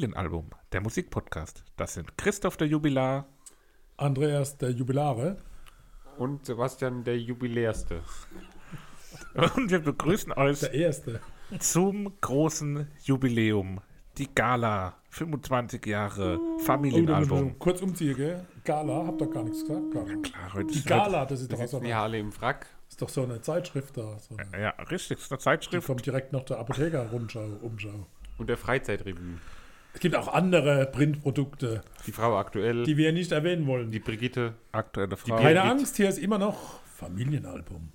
Familienalbum, der Musikpodcast. Das sind Christoph der Jubilar. Andreas der Jubilare. Und Sebastian der Jubilärste. Und wir begrüßen euch Der Erste. zum großen Jubiläum. Die Gala, 25 Jahre Oh, da Familienalbum. wir kurz umziehen, gell? Gala, habt ihr gar nichts gesagt? Gala. Klar, heute Die ist Gala, das ist Wir doch, so sitzen hier eine, alle im Wrack. ist doch so eine Zeitschrift da. So eine, heute- Ja, richtig, ist eine die Zeitschrift. kommt direkt noch der Apotheker-Umschau. Umschau. Und der Freizeitrevue. Es gibt auch andere Printprodukte, Die Frau aktuell. die wir nicht erwähnen wollen. die Brigitte. Aktuelle Frau. Keine. Angst, hier ist immer noch Familienalbum.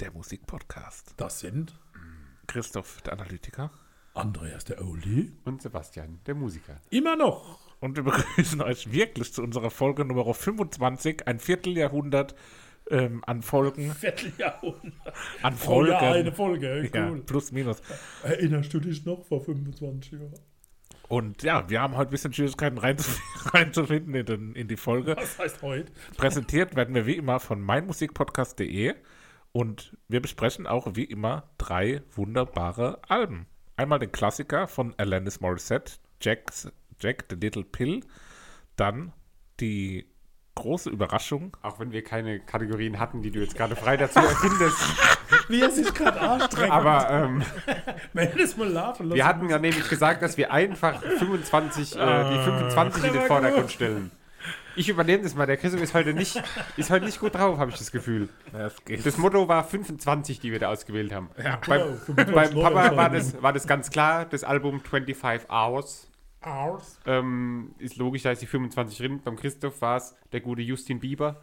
Der Musikpodcast. Das sind Christoph, der Analytiker. Andreas der Oldie. Und Sebastian, der Musiker. Immer noch. Und wir begrüßen euch wirklich zu unserer Folge Nummer 25, ein Vierteljahrhundert ähm, an Folgen. Vierteljahrhundert. An Oh Folgen. ja, eine Folge, Ja, cool. plus, minus. Erinnerst du dich noch vor 25 Jahren? Und ja, wir haben heute ein bisschen Schwierigkeiten reinzuf reinzufinden in, den, in die Folge. Was heißt heute? Präsentiert werden wir wie immer von meinmusikpodcast.de und wir besprechen auch wie immer drei wunderbare Alben. Einmal den Klassiker von Alanis Morissette, Jack's, Jack the Little Pill, dann die große Überraschung, Auch wenn wir keine Kategorien hatten, die du jetzt gerade frei dazu erfindest. Wie er sich gerade anstrengt. Aber ähm, wir hatten ja nämlich gesagt, dass wir einfach 25, äh, die 25 in den Vordergrund stellen. Ich übernehme das mal. Der Christoph ist heute nicht, ist heute nicht gut drauf, habe ich das Gefühl. geht. Das Motto war 25, die wir da ausgewählt haben. Ja. Beim, 25 beim Papa war das, war das ganz klar, das Album 25 Hours. Ours. Ähm, ist logisch, da ist die 25 drin. Beim Christoph war es der gute Justin Bieber.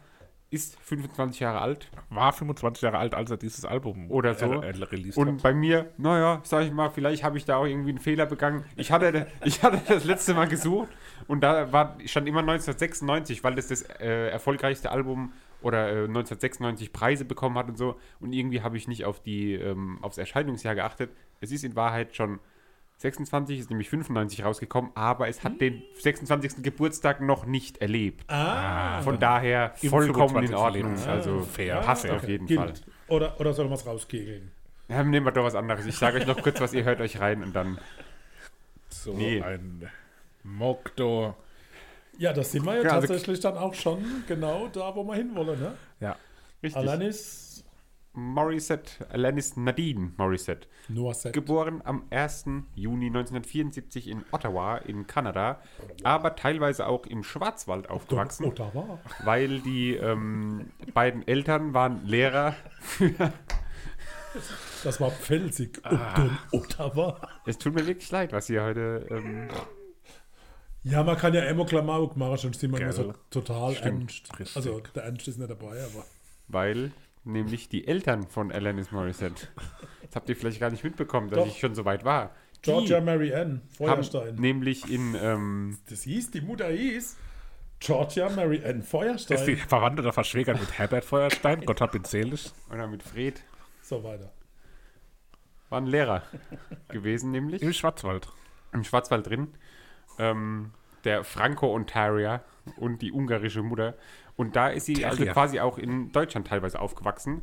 Ist 25 Jahre alt. war 25 Jahre alt, als er dieses Album Oder so. äh, äh, released Und hat. bei mir, naja, sag ich mal, vielleicht habe ich da auch irgendwie einen Fehler begangen. Ich hatte, ich hatte das letzte Mal gesucht und da war, stand immer 1996, weil das das äh, erfolgreichste Album oder äh, 1996 Preise bekommen hat und so. Und irgendwie habe ich nicht auf die, ähm, aufs Erscheinungsjahr geachtet. Es ist in Wahrheit schon 26, ist nämlich 95 rausgekommen, aber es hat den 26. Geburtstag noch nicht erlebt. Ah, Von daher Im vollkommen in 25. Ordnung. Lebensjahr. Also Fair, passt fair. auf jeden gilt. Fall. Oder, oder soll man es rauskegeln? Ja, nehmen wir doch was anderes. Ich sage euch noch kurz was, ihr hört euch rein und dann. so Nee. ein Mokdo. Ja, das sind wir ja, Ja, also- tatsächlich dann auch schon genau da, wo wir hinwollen. Ne? Ja. Richtig. Alanis Morissette, Alanis Nadine Morissette. Noisette. Geboren am 1. Juni 1974 in Ottawa in Kanada, aber teilweise auch im Schwarzwald aufgewachsen, Ottawa. weil die ähm, beiden Eltern waren Lehrer. Das war Pfälzig. Ah. Ottawa. Es tut mir wirklich leid, was ihr heute. Ähm, Ja, man kann ja immer Klamauk machen, sonst sind wir immer so total Stimmt, ernst. richtig. Also der Ernst ist nicht dabei, aber. weil nämlich die Eltern von Alanis Morissette. Das habt ihr vielleicht gar nicht mitbekommen, dass Doch. ich schon so weit war. Die Georgia Mary Ann, haben Feuerstein. nämlich in. Ähm, Das hieß, die Mutter hieß Georgia Mary Ann Feuerstein. Ist die verwandt oder verschwägert mit Herbert Feuerstein, Gott hab ihn selig. oder mit Fred. So weiter. War ein Lehrer gewesen, nämlich. Im Schwarzwald. im Schwarzwald drin. Ähm, der Franco-Ontarier und die ungarische Mutter. Und da ist sie also Terrier. quasi auch in Deutschland teilweise aufgewachsen.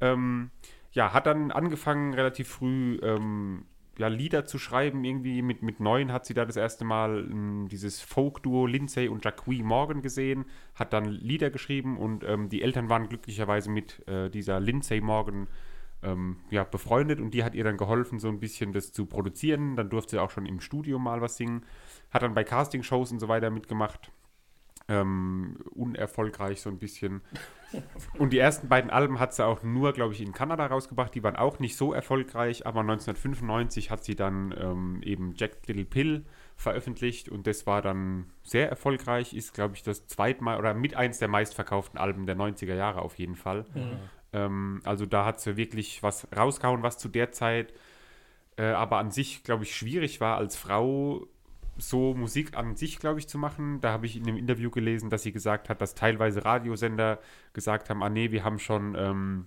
Ähm, ja, hat dann angefangen, relativ früh ähm, ja, Lieder zu schreiben. Irgendwie mit, mit neun hat sie da das erste Mal ähm, dieses Folk-Duo Lindsay und Jacques Morgan gesehen, hat dann Lieder geschrieben und ähm, die Eltern waren glücklicherweise mit äh, dieser Lindsay Morgan ähm, ja, befreundet und die hat ihr dann geholfen, so ein bisschen das zu produzieren. Dann durfte sie auch schon im Studio mal was singen. Hat dann bei Castingshows und so weiter mitgemacht. Ähm, unerfolgreich so ein bisschen. Und die ersten beiden Alben hat sie auch nur, glaube ich, in Kanada rausgebracht. Die waren auch nicht so erfolgreich, aber 1995 hat sie dann ähm, eben Jack Little Pill veröffentlicht und das war dann sehr erfolgreich. Ist, glaube ich, das zweitmal oder mit eins der meistverkauften Alben der 90er Jahre auf jeden Fall. Ähm, also da hat sie wirklich was rausgehauen, was zu der Zeit äh, aber an sich, glaube ich, schwierig war, als Frau so Musik an sich, glaube ich, zu machen. Da habe ich in dem Interview gelesen, dass sie gesagt hat, dass teilweise Radiosender gesagt haben, ah nee, wir haben schon ähm,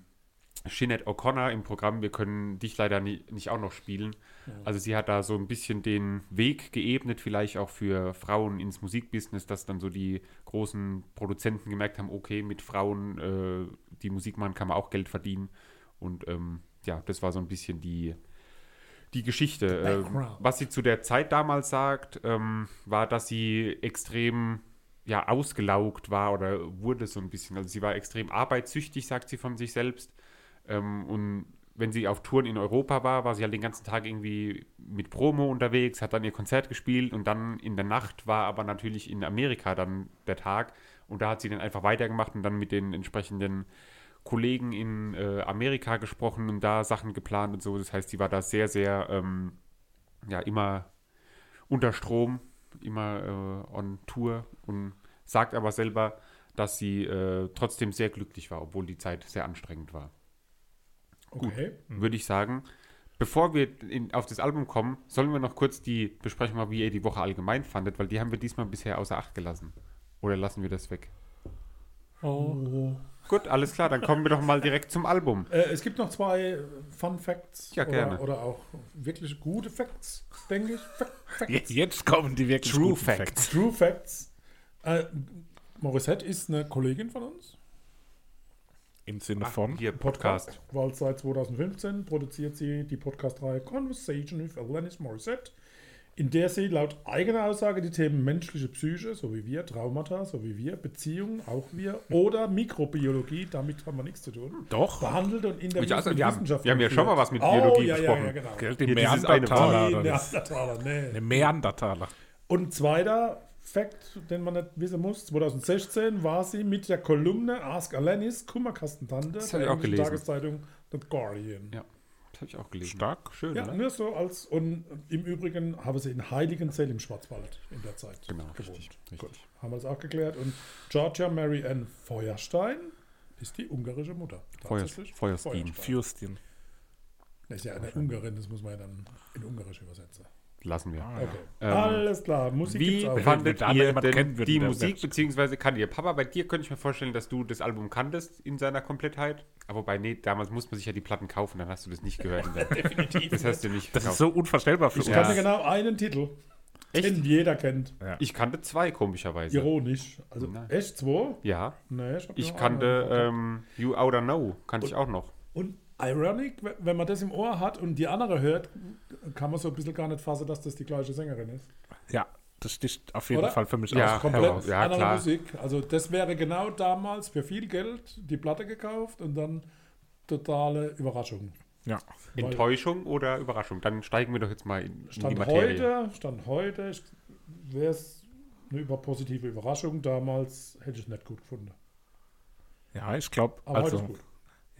Sinead O'Connor im Programm, wir können dich leider nie, nicht auch noch spielen. Also sie hat da so ein bisschen den Weg geebnet, vielleicht auch für Frauen ins Musikbusiness, dass dann so die großen Produzenten gemerkt haben, okay, mit Frauen, äh, die Musik machen, kann man auch Geld verdienen. Und ähm, ja, das war so ein bisschen die, die Geschichte. Äh, was sie zu der Zeit damals sagt, ähm, war, dass sie extrem ja, ausgelaugt war oder wurde so ein bisschen. Also sie war extrem arbeitssüchtig, sagt sie von sich selbst. Ähm, und wenn sie auf Touren in Europa war, war sie halt den ganzen Tag irgendwie mit Promo unterwegs, hat dann ihr Konzert gespielt und dann in der Nacht war aber natürlich in Amerika dann der Tag und da hat sie dann einfach weitergemacht und dann mit den entsprechenden Kollegen in äh, Amerika gesprochen und da Sachen geplant und so. Das heißt, sie war da sehr, sehr, ähm, ja, immer unter Strom, immer äh, on Tour und sagt aber selber, dass sie äh, trotzdem sehr glücklich war, obwohl die Zeit sehr anstrengend war Okay. würde ich sagen. Bevor wir in, auf das Album kommen, sollen wir noch kurz die besprechen, mal, wie ihr die Woche allgemein fandet, weil die haben wir diesmal bisher außer Acht gelassen. Oder lassen wir das weg? Oh. Gut, alles klar, dann kommen wir doch mal direkt zum Album. Äh, es gibt noch zwei Fun Facts. Ja, oder, gerne. Oder auch wirklich gute Facts, denke ich. Fac- Facts. Jetzt, jetzt kommen die wirklich True guten Facts. True Facts. Äh, Morissette ist eine Kollegin von uns. Im Sinne Ach, von. hier Podcast. Weil seit 2015 produziert sie die Podcast-Reihe Conversation with Alanis Morissette, in der sie laut eigener Aussage die Themen menschliche Psyche, so wie wir, Traumata, so wie wir, Beziehungen, auch wir, oder Mikrobiologie, damit haben wir nichts zu tun, Doch, behandelt und Interviews also, mit wir haben- wir haben ja schon mal was mit führt. Biologie oh, ja, besprochen. Ja, ja, genau. Gell, eine Neandertaler. Das- Neandertaler, nee. Eine Neandertaler. Und zweiter Fakt, den man nicht wissen muss, 2016 war sie mit der Kolumne Ask Alanis Kummerkastentante der auch englischen gelesen. Tageszeitung The Guardian. Ja, habe ich auch gelesen. Stark. Schön, Ja, ne? nur so als und im Übrigen habe sie in Heiligenzell im Schwarzwald in der Zeit Genau, gewohnt. richtig, richtig. Gut, haben wir das auch geklärt. Und Georgia Mary Ann Feuerstein ist die ungarische Mutter. Tatsächlich. Feuerstein. Fustin. Das ist ja eine Ungarin, das muss man ja dann in Ungarisch übersetzen. Lassen wir. Okay. Ähm, Alles klar, Musik Wie gibt's auch. fandet ihr denn die Musik, beziehungsweise kann ihr Papa, bei dir könnte ich mir vorstellen, dass du das Album kanntest in seiner Komplettheit. Aber wobei, nee, damals muss man sich ja die Platten kaufen, dann hast du das nicht gehört. Definitiv. Das hast du nicht Das ist gekauft. so unvorstellbar für ich uns. kannte genau einen Titel, Echt? den jeder kennt. Ich kannte zwei, komischerweise. Ironisch. Also Nein. echt zwei? Ja, Nee, ich, ich kannte ähm, You Oughta Know, kannte ich auch noch. Und ironic, wenn man das im Ohr hat und die andere hört, kann man so ein bisschen gar nicht fassen, dass das die gleiche Sängerin ist. Ja, das sticht auf jeden Oder? Fall für mich Ja, aus. Komplett heraus. ja, andere klar. Musik. Also das wäre genau damals für viel Geld die Platte gekauft und dann totale Überraschung. Ja. Weil Enttäuschung oder Überraschung? Dann steigen wir doch jetzt mal in, in die Stand Materie. heute, Stand heute, wäre es eine über positive Überraschung. Damals hätte ich es nicht gut gefunden. Ja, ich glaube, Aber heute also, ist gut.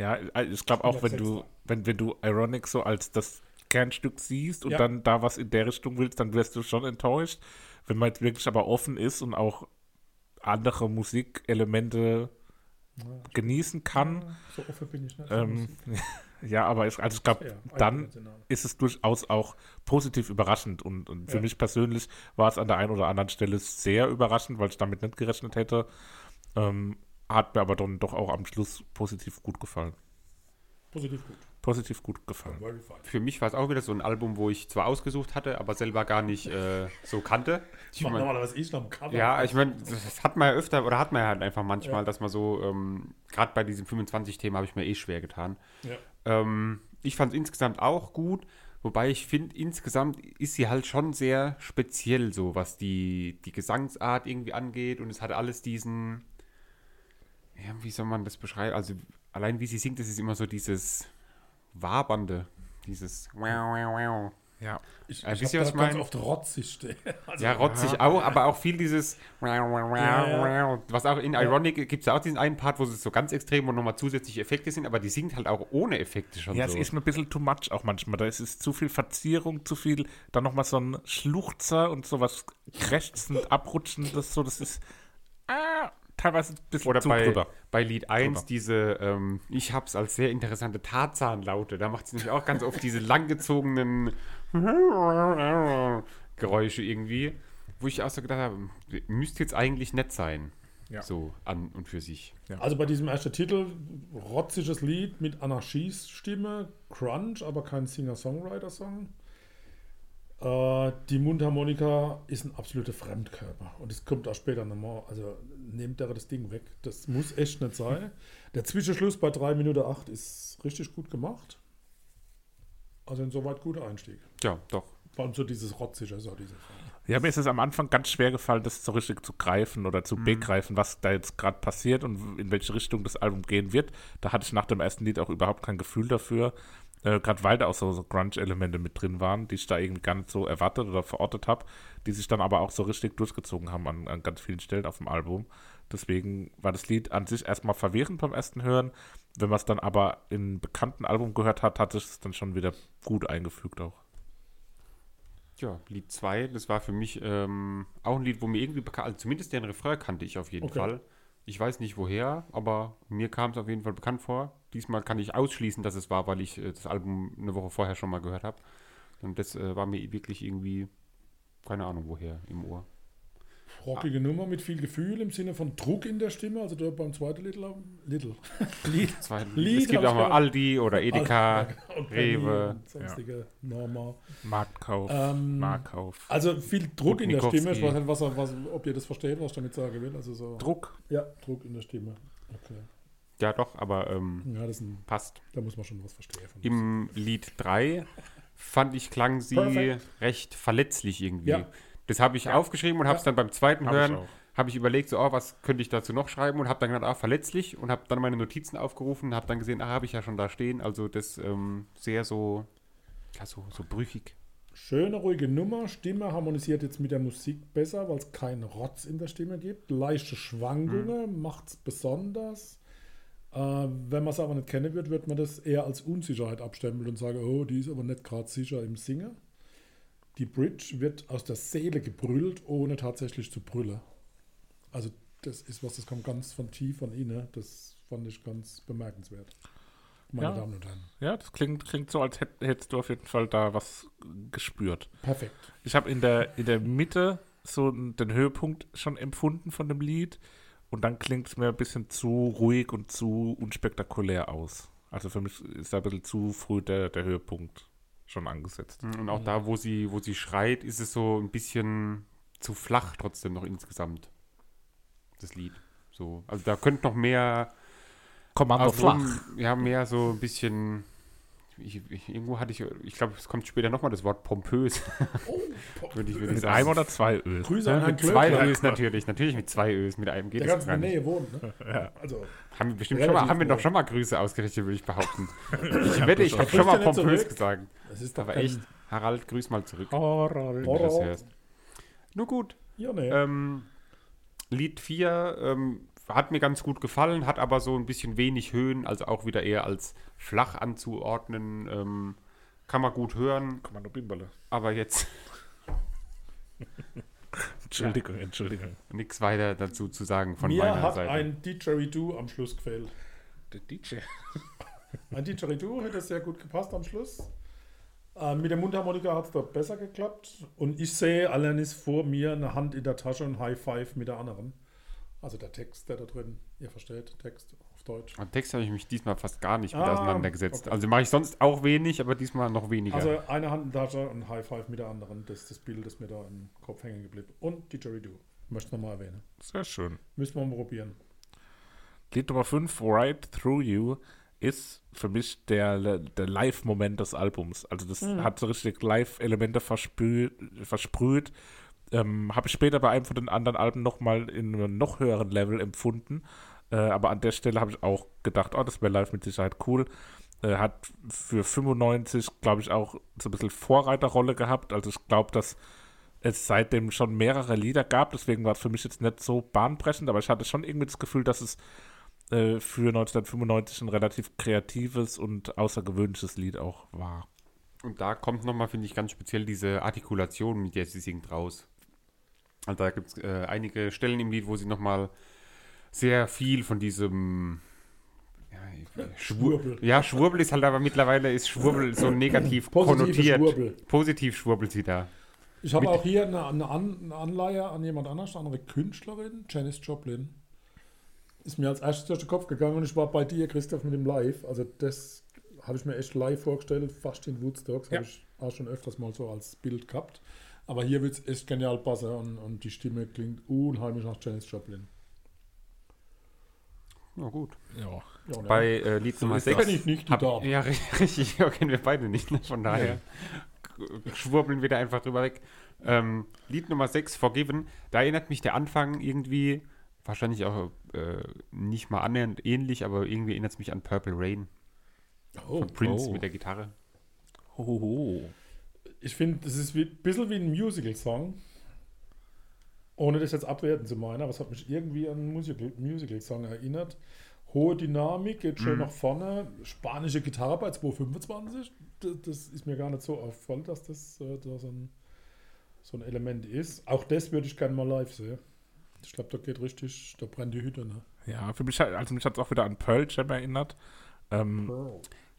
Ja, ich glaube auch, wenn du, 106. wenn, wenn du Ironic so als das Kernstück siehst und Ja. dann da was in der Richtung willst, dann wirst du schon enttäuscht. Wenn man jetzt wirklich aber offen ist und auch andere Musikelemente genießen kann, So offen bin ich nicht. ähm, ja, aber ich, also ich glaube, Ja, dann ist es durchaus auch positiv überraschend. Und, und für Ja. mich persönlich war es an der einen oder anderen Stelle sehr überraschend, weil ich damit nicht gerechnet hätte. Ähm, hat mir aber dann doch auch am Schluss positiv gut gefallen. Positiv gut. Positiv gut gefallen. Für mich war es auch wieder so ein Album, wo ich zwar ausgesucht hatte, aber selber gar nicht äh, so kannte. Ich Ich mach mein, normalerweise ich noch am Cover. ja, ich meine, das hat man ja öfter oder hat man ja halt einfach manchmal, Ja. dass man so, ähm, gerade bei diesem 25-Thema habe ich mir eh schwer getan. Ja. Ähm, ich fand es insgesamt auch gut, wobei ich finde, insgesamt ist sie halt schon sehr speziell, so was die, die Gesangsart irgendwie angeht und es hat alles diesen, ja, wie soll man das beschreiben? Also allein wie sie singt, das ist immer so dieses Wabernde, dieses wow, wow, wow. Ja. Ich, Äh, ich wisst hab ihr, was da ich ganz mein? oft rotzig. Also, Ja, rotzig auch, aber auch viel dieses ja. was auch in Ironic gibt es ja auch diesen einen Part, wo es so ganz extrem und nochmal zusätzliche Effekte sind, aber die singt halt auch ohne Effekte schon Ja, so. es ist mir ein bisschen too much auch manchmal. Da ist es zu viel Verzierung, zu viel, dann nochmal so ein Schluchzer und sowas krächzend, abrutschendes, so, das ist ah, teilweise ein bisschen Oder zu bei, drüber. bei Lied 1 Drüber. diese, ähm, ich hab's als sehr interessante Tarzanlaute. Da macht sie nämlich auch ganz oft diese langgezogenen Geräusche irgendwie, wo ich auch so gedacht habe, müsste jetzt eigentlich nett sein. Ja. So an und für sich. also bei diesem ersten Titel, rotziges Lied mit Anarchies-Stimme, Crunch, aber kein Singer-Songwriter-Song. Äh, die Mundharmonika ist ein absoluter Fremdkörper. Und es kommt auch später nochmal. Also nehmt da das Ding weg. Das muss echt nicht sein. Der Zwischenschluss bei 3 Minuten 8 ist richtig gut gemacht. Also insoweit guter Einstieg. Ja, doch. Vor allem so dieses Rotzige, so diese Ja, mir ist es am Anfang ganz schwer gefallen, das so richtig zu greifen oder zu begreifen, was da jetzt gerade passiert und in welche Richtung das Album gehen wird. Da hatte ich nach dem ersten Lied auch überhaupt kein Gefühl dafür. Äh, gerade weil da auch so, so Grunge-Elemente mit drin waren, die ich da irgendwie gar nicht so erwartet oder verortet habe, die sich dann aber auch so richtig durchgezogen haben an, an ganz vielen Stellen auf dem Album. Deswegen war das Lied an sich erstmal verwirrend beim ersten Hören. Wenn man es dann aber in bekannten Album gehört hat, hat es dann schon wieder gut eingefügt auch. Ja, Lied 2, das war für mich ähm, auch ein Lied, wo mir irgendwie bekannt, also zumindest den Refrain kannte ich auf jeden Okay. Fall. Ich weiß nicht woher, aber mir kam es auf jeden Fall bekannt vor. Diesmal kann ich ausschließen, dass es war, weil ich äh, das Album eine Woche vorher schon mal gehört habe. Und das äh, war mir wirklich irgendwie, keine Ahnung woher, im Ohr. rockige Nummer mit viel Gefühl im Sinne von Druck in der Stimme. Also da beim zweiten Little, Little. Lied. Lied es gibt auch mal. Aldi oder Edeka, Und Penny Rewe. sonstige Norma. Marktkauf, Ähm, Marktkauf. Also viel Druck in der. Stimme. Ich weiß nicht, was, was, ob ihr das versteht, was ich damit sagen will. Also so. Druck. Ja, Druck in der Stimme. Okay. Ja, doch, aber ähm, Ja, ein, passt. da muss man schon was verstehen. Von Im Lied 3 fand ich, klang sie Perfekt. recht verletzlich irgendwie. Ja. Das habe ich aufgeschrieben und habe es Ja. dann beim zweiten Hab Hören, habe ich überlegt, so, oh, was könnte ich dazu noch schreiben und habe dann gedacht, ah, verletzlich und habe dann meine Notizen aufgerufen und habe dann gesehen, ah, habe ich ja schon da stehen. Also das ähm, sehr so, ja, so, so brüchig. Schöne, ruhige Nummer. Stimme harmonisiert jetzt mit der Musik besser, weil es keinen Rotz in der Stimme gibt. Leichte Schwankungen macht es besonders. Äh, wenn man es aber nicht kennen wird, wird man das eher als Unsicherheit abstempeln und sagen, oh, die ist aber nicht gerade sicher im Singen. Die Bridge wird aus der Seele gebrüllt, ohne tatsächlich zu brüllen. Also das ist was, das kommt ganz von tief von innen. Das fand ich ganz bemerkenswert. Meine Ja. Damen und Herren. Ja, das klingt, klingt so, als hätt, hättest du auf jeden Fall da was gespürt. Perfekt. Ich habe in der, in der Mitte so den Höhepunkt schon empfunden von dem Lied und dann klingt es mir ein bisschen zu ruhig und zu unspektakulär aus. Also für mich ist da ein bisschen zu früh der, der Höhepunkt schon angesetzt. Und auch da, wo sie, wo sie schreit, ist es so ein bisschen zu flach trotzdem noch insgesamt. Das Lied. So, also da könnte noch mehr Kommando flach. Ja, mehr so ein bisschen. Ich, ich, irgendwo hatte ich, ich glaube, es kommt später nochmal das Wort pompös. würde ich, würde ich Mit sagen. einem oder zwei Öl. Grüße Ja, an Herrn mit zwei Klöckler. Ös natürlich, natürlich mit zwei Ös, mit einem geht Der es ganz in gar der nicht. Nähe wohnt. Ne? Also, Haben wir bestimmt schon mal, haben wir doch schon mal Grüße ausgerichtet, würde ich behaupten. Ich wette, ich habe schon mal pompös zurück? gesagt. das ist doch Aber echt, Harald, grüß mal zurück, Harald. wenn du Harald. das hörst. Nur gut. Ja, nee. Ähm, Lied 4 ähm, hat mir ganz gut gefallen, hat aber so ein bisschen wenig Höhen, also auch wieder eher als flach anzuordnen. Ähm, kann man gut hören, Kommando Bimberle. aber jetzt Entschuldigung, Entschuldigung. nichts weiter dazu zu sagen von Mir meiner hat Seite. ein Didgeridoo am Schluss gefällt. Der DJ. Ein Didgeridoo hätte sehr gut gepasst am Schluss. Äh, mit der Mundharmonika hat es dort besser geklappt. Und ich sehe Alanis vor mir eine Hand in der Tasche und High Five mit der anderen. Also der Text, der da drin, ihr versteht, Text auf Deutsch. Am Text habe ich mich diesmal fast gar nicht mit Ah, auseinandergesetzt. okay. Also mache ich sonst auch wenig, aber diesmal noch weniger. Also eine Hand in der Tasche und High Five mit der anderen. Das ist das Bild, das mir da im Kopf hängen geblieben. Und Didgeridoo. Möchte ich nochmal erwähnen. Sehr schön. Müssen wir mal probieren. Lied Nummer 5, Right Through You, ist für mich der, der Live-Moment des Albums. Also das hat so richtig Live-Elemente versprüht. versprüht. Ähm, Habe ich später bei einem von den anderen Alben nochmal in einem noch höheren Level empfunden. Äh, aber an der Stelle habe ich auch gedacht, oh, das wäre live mit Sicherheit cool. Äh, hat für 95, glaube ich, auch so ein bisschen Vorreiterrolle gehabt. Also ich glaube, dass es seitdem schon mehrere Lieder gab. Deswegen war es für mich jetzt nicht so bahnbrechend, aber ich hatte schon irgendwie das Gefühl, dass es äh, für 1995 ein relativ kreatives und außergewöhnliches Lied auch war. Und da kommt nochmal, finde ich, ganz speziell diese Artikulation, mit der sie singt, raus. Also da gibt es äh, einige Stellen im Lied, wo sie nochmal sehr viel von diesem ja, Schwur Schwurbel. ja, Schwurbel ist halt aber mittlerweile ist Schwurbel so negativ Positive konnotiert. Schwurbel. Positiv schwurbelt sie da. Ich habe auch hier eine, eine, An eine Anleihe an jemand anders, eine andere Künstlerin, Janis Joplin. Ist mir als erstes durch den Kopf gegangen und ich war bei dir, Christoph, mit dem Live. Also das habe ich mir echt live vorgestellt, fast in Woodstock. Das Ja. habe ich auch schon öfters mal so als Bild gehabt. Aber hier wird es echt genial passen und, und die Stimme klingt unheimlich nach Janis Joplin. Ja, gut. Ja. Ja? Bei äh, Lied Nummer das 6. kenn ich nicht, die Damen. Ja, ri- richtig. Ja, kennen wir beide nicht. Ne? Von daher g- schwurbeln wir da einfach drüber weg. Ähm, Lied Nummer 6, Forgiven. Da erinnert mich der Anfang irgendwie, wahrscheinlich auch äh, nicht mal annähernd ähnlich, aber irgendwie erinnert es mich an Purple Rain oh, von Prince oh. mit der Gitarre. Hohoho. Ich finde, das ist ein bisschen wie ein Musical-Song. Ohne das jetzt abwerten zu meinen, aber es hat mich irgendwie an einen Musical- Musical-Song erinnert. Hohe Dynamik, geht schön nach vorne. Spanische Gitarre bei 225. Das, das ist mir gar nicht so aufgefallen, dass das äh, da so ein, so ein Element ist. Auch das würde ich gerne mal live sehen. Ich glaube, da geht richtig, da brennt die Hütte. Ne? Ja, für mich, hat- also mich hat es auch wieder an Pearl Jam erinnert. Ähm,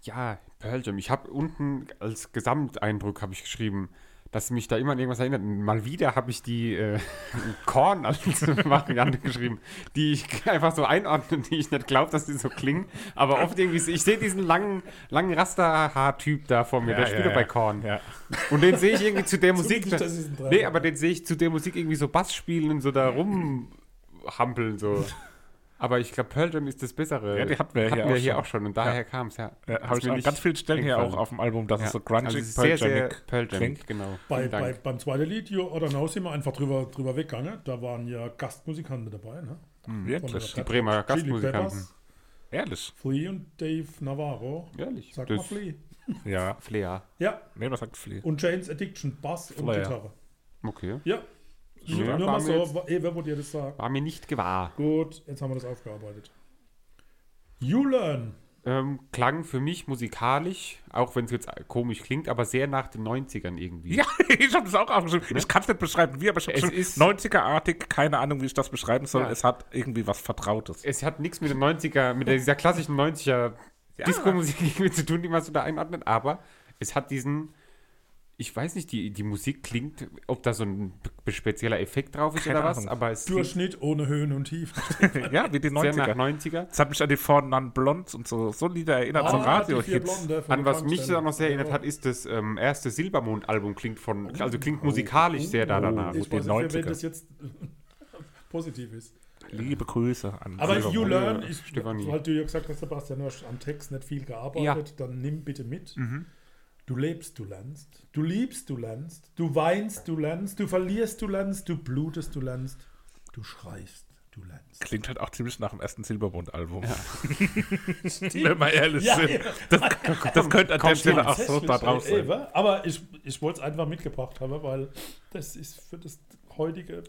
Ja, Pearl Jam. Ich habe unten als Gesamteindruck habe ich geschrieben, dass mich da immer an irgendwas erinnert. Mal wieder habe ich die äh, Korn als Variante geschrieben, die ich einfach so einordne, die ich nicht glaube, dass die so klingen. Aber oft irgendwie, ich sehe diesen langen, langen Rasterhaar-Typ da vor mir, Ja, der spielt ja, bei ja. Korn. ja. Und den sehe ich irgendwie zu der Musik. Treffer. nee, aber den sehe ich zu der Musik irgendwie so Bass spielen und so da rumhampeln. So. Aber ich glaube, Pearl Jam ist das Bessere. Ja, die hatten wir hier wir auch hier schon. auch schon. Und daher kam es, ja. Ja, habe ich mir an ganz vielen Stellen hier auch auf dem Album, dass Ja. es so grungig, also es ist Pearl sehr, sehr Pearl Jam, klingt. genau. Bei, bei, beim zweiten Lied, You oder Now, sind wir einfach drüber, drüber weggegangen. Da waren ja Gastmusikanten dabei. Ne? Wirklich. Von Die Bremer Gastmusikanten. Ehrlich. Flea und Dave Navarro. Ehrlich. Sag das mal Flea. Ja. Flair. Ja, Nee, was sagt Flea? und Jane's Addiction, Bass und Flair. Gitarre. Okay. Ja, Ja, nur war mal mir so, jetzt- eh, wer wurde dir das sagen? War mir nicht gewahr. Gut, jetzt haben wir das aufgearbeitet. You Learn. Ähm, klang für mich musikalisch, auch wenn es jetzt komisch klingt, aber sehr nach den 90ern irgendwie. Ja, ich habe das auch aufgeschrieben. Ich kann es nicht beschreiben, wie, aber ich habe Es schon ist- 90er-artig, keine Ahnung, wie ich das beschreiben soll. Ja. Es hat irgendwie was Vertrautes. Es hat nichts mit den 90er, mit dieser klassischen 90er Disco-Musik irgendwie zu tun, die man so da einordnet, aber es hat diesen, ich weiß nicht, die, die Musik klingt, ob da so ein spezieller Effekt drauf ist Keine oder was, Ahnung. aber es klingt Durchschnitt ohne Höhen und Tiefen. ja, wie die sehr nach 90er. 90er. Es hat mich an die Fornan Blondes und so, so Lieder erinnert, so die vier Radio-Hits. An was mich da noch sehr erinnert Ja. hat, ist das ähm, erste Silbermond-Album klingt von, also klingt musikalisch sehr da danach. Ich weiß nicht, wenn 90er. das jetzt positiv ist. Liebe Grüße an Aber Silbermond. You Learn, ich, weil du ja gesagt hast, Sebastian, du hast am Text nicht viel gearbeitet, dann nimm bitte mit. Mhm. Du lebst, du lernst. Du liebst, du lernst. Du weinst, du lernst. Du verlierst, du lernst. Du blutest, du lernst. Du schreist, du lernst. Klingt halt auch ziemlich nach dem ersten Silbermond-Album. Wenn wir ehrlich Ja, sind. ja. Das, das könnte an der Stelle auch so da drauf sein. Aber ich, ich wollte es einfach mitgebracht haben, weil das ist für das heutige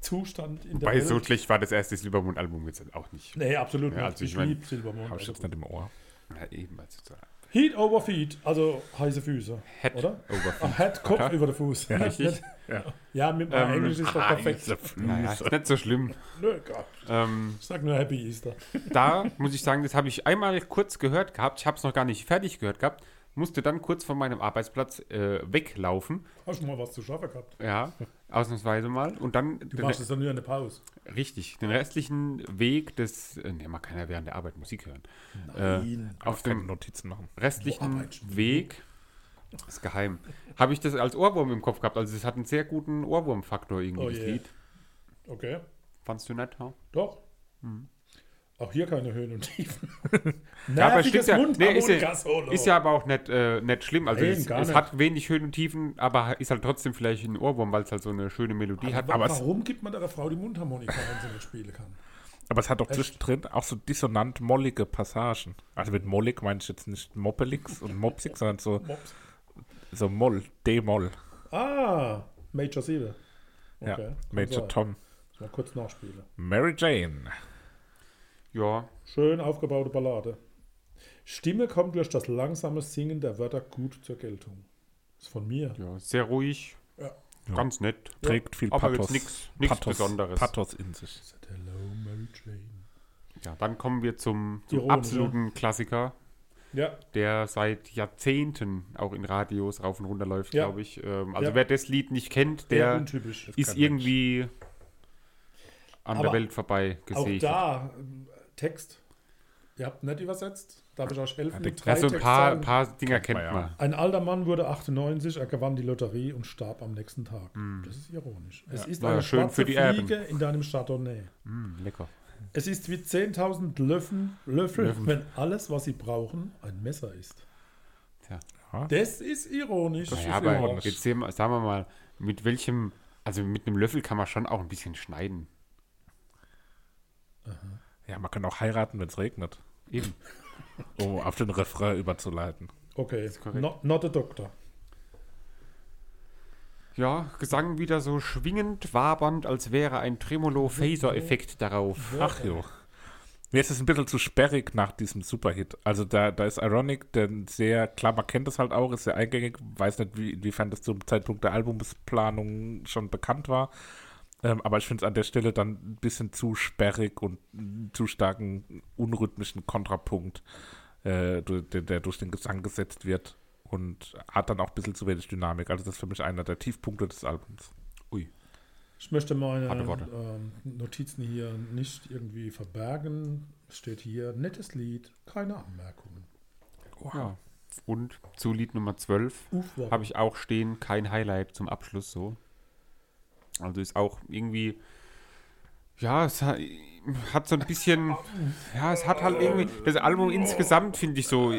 Zustand in der Weil Welt. so schlecht war das erste Silbermond-Album jetzt auch nicht. Nee, absolut Ja, nicht. also ich ich liebe Silbermond. Habe ich jetzt nicht im Ohr. Ja, eben, also so Heat over Feet, also heiße Füße. Head Oder? over Ah, Head, Kopf über den Fuß. Ja, Richtig. Ja. ja mit meinem Ähm, Englisch ist doch perfekt. Heiße Ja, ja, Füße. ist nicht so schlimm. Nö, Gott. Ähm, Ich sag nur Happy Easter. da muss ich sagen, das habe ich einmal kurz gehört gehabt. Ich habe es noch gar nicht fertig gehört gehabt. Musste dann kurz von meinem Arbeitsplatz äh, weglaufen. Hast du mal was zu schaffen gehabt? Ja, ausnahmsweise mal. Und dann Du machst es dann nur in der Pause. richtig den restlichen Weg des. Äh, ne, man kann ja während der Arbeit Musik hören. Äh, auf dem Notizen machen. Restlichen? Weg. Ist geheim. Habe ich das als Ohrwurm im Kopf gehabt. Also es hat einen sehr guten Ohrwurmfaktor irgendwie, Oh das je. Lied. Okay, Fandst du nicht, ha? doch. Auch hier keine Höhen und Tiefen. Ja, aber stimmt ja. Nee, ist, ja ist ja aber auch nicht, äh, nicht schlimm. Also Nein, es, es nicht. hat wenig Höhen und Tiefen, aber ist halt trotzdem vielleicht ein Ohrwurm, weil es halt so eine schöne Melodie hat. aber aber es- warum gibt man der Frau die Mundharmonika, wenn sie nicht spielen kann? Aber es hat doch zwischendrin auch so dissonant mollige Passagen. Also mit mollig meine ich jetzt nicht moppelix und mopsig, sondern so, Mops. so Moll, D-Moll. Ah, Major 7. Ja, Okay. Major Also, Tom. Mal kurz nachspielen. Mary Jane. Ja, Schön aufgebaute Ballade. Stimme kommt durch das langsame Singen der Wörter gut zur Geltung. ist von mir. ja, sehr ruhig, Ja. ganz nett. Trägt viel Aber Pathos. jetzt nichts Besonderes. Pathos in sich. Said Hello, Mary Jane. Ja, dann kommen wir zum, zum Ironisch, absoluten Klassiker, Ja, der seit Jahrzehnten auch in Radios rauf und runter läuft, Ja. glaube ich. Ähm, also Ja. wer das Lied nicht kennt, der ist irgendwie an der Aber Welt vorbei Auch gesegnet. da, Text. Ihr habt nicht übersetzt. Darf ich euch helfen? Ja, mit Ja, so ein paar, paar Dinger kennt man ja. Ein alter Mann wurde 98, er gewann die Lotterie und starb am nächsten Tag. Hm. Das ist ironisch. Es ist War eine ja schön schwarze für die Erben. Fliege in deinem Chardonnay. Mm, lecker. Es ist wie 10.000 Löffel, Löffel, Löffel. wenn alles, was sie brauchen, ein Messer ist. Tja. Das ist ironisch. Das Ja, ist aber ironisch. jetzt sehen sagen wir mal, mit welchem, also mit einem Löffel kann man schon auch ein bisschen schneiden. Ja, man kann auch heiraten, wenn es regnet, Eben. um auf den Refrain überzuleiten. Okay, korrekt. not, not a doctor. Ja, Gesang wieder so schwingend, wabernd, als wäre ein Tremolo-Phaser-Effekt darauf. Ach jo. Mir ist es ein bisschen zu sperrig nach diesem Superhit. Also da, da ist Ironic, denn sehr, klar, man kennt das halt auch, ist sehr eingängig, weiß nicht, wie, inwiefern das zum Zeitpunkt der Albumsplanung schon bekannt war. Ähm, aber ich finde es an der Stelle dann ein bisschen zu sperrig und einen zu starken, unrhythmischen Kontrapunkt, äh, der, der durch den Gesang gesetzt wird und hat dann auch ein bisschen zu wenig Dynamik. Also das ist für mich einer der Tiefpunkte des Albums. Ui. Ich möchte meine ähm, Notizen hier nicht irgendwie verbergen. Es steht hier, nettes Lied, keine Anmerkungen. Ja. Und zu Lied Nummer 12 Uff, warum? habe ich auch stehen, kein Highlight zum Abschluss so. Also ist auch irgendwie, ja, es hat, hat so ein bisschen, ja, es hat halt irgendwie, das Album insgesamt finde ich so,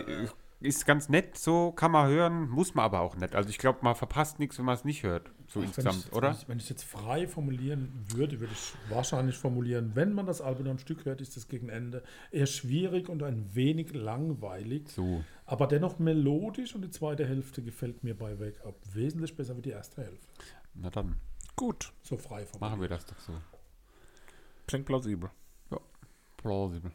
ist ganz nett, so kann man hören, muss man aber auch nicht. Also ich glaube, man verpasst nichts, wenn man es nicht hört, so Wenn insgesamt, ich, oder? Wenn ich, wenn ich jetzt frei formulieren würde, würde ich wahrscheinlich formulieren, wenn man das Album am Stück hört, ist es gegen Ende eher schwierig und ein wenig langweilig, So, aber dennoch melodisch und die zweite Hälfte gefällt mir bei Wake Up wesentlich besser wie die erste Hälfte. na dann, Gut, So frei formuliert. machen wir das doch so. klingt plausibel. Plausible.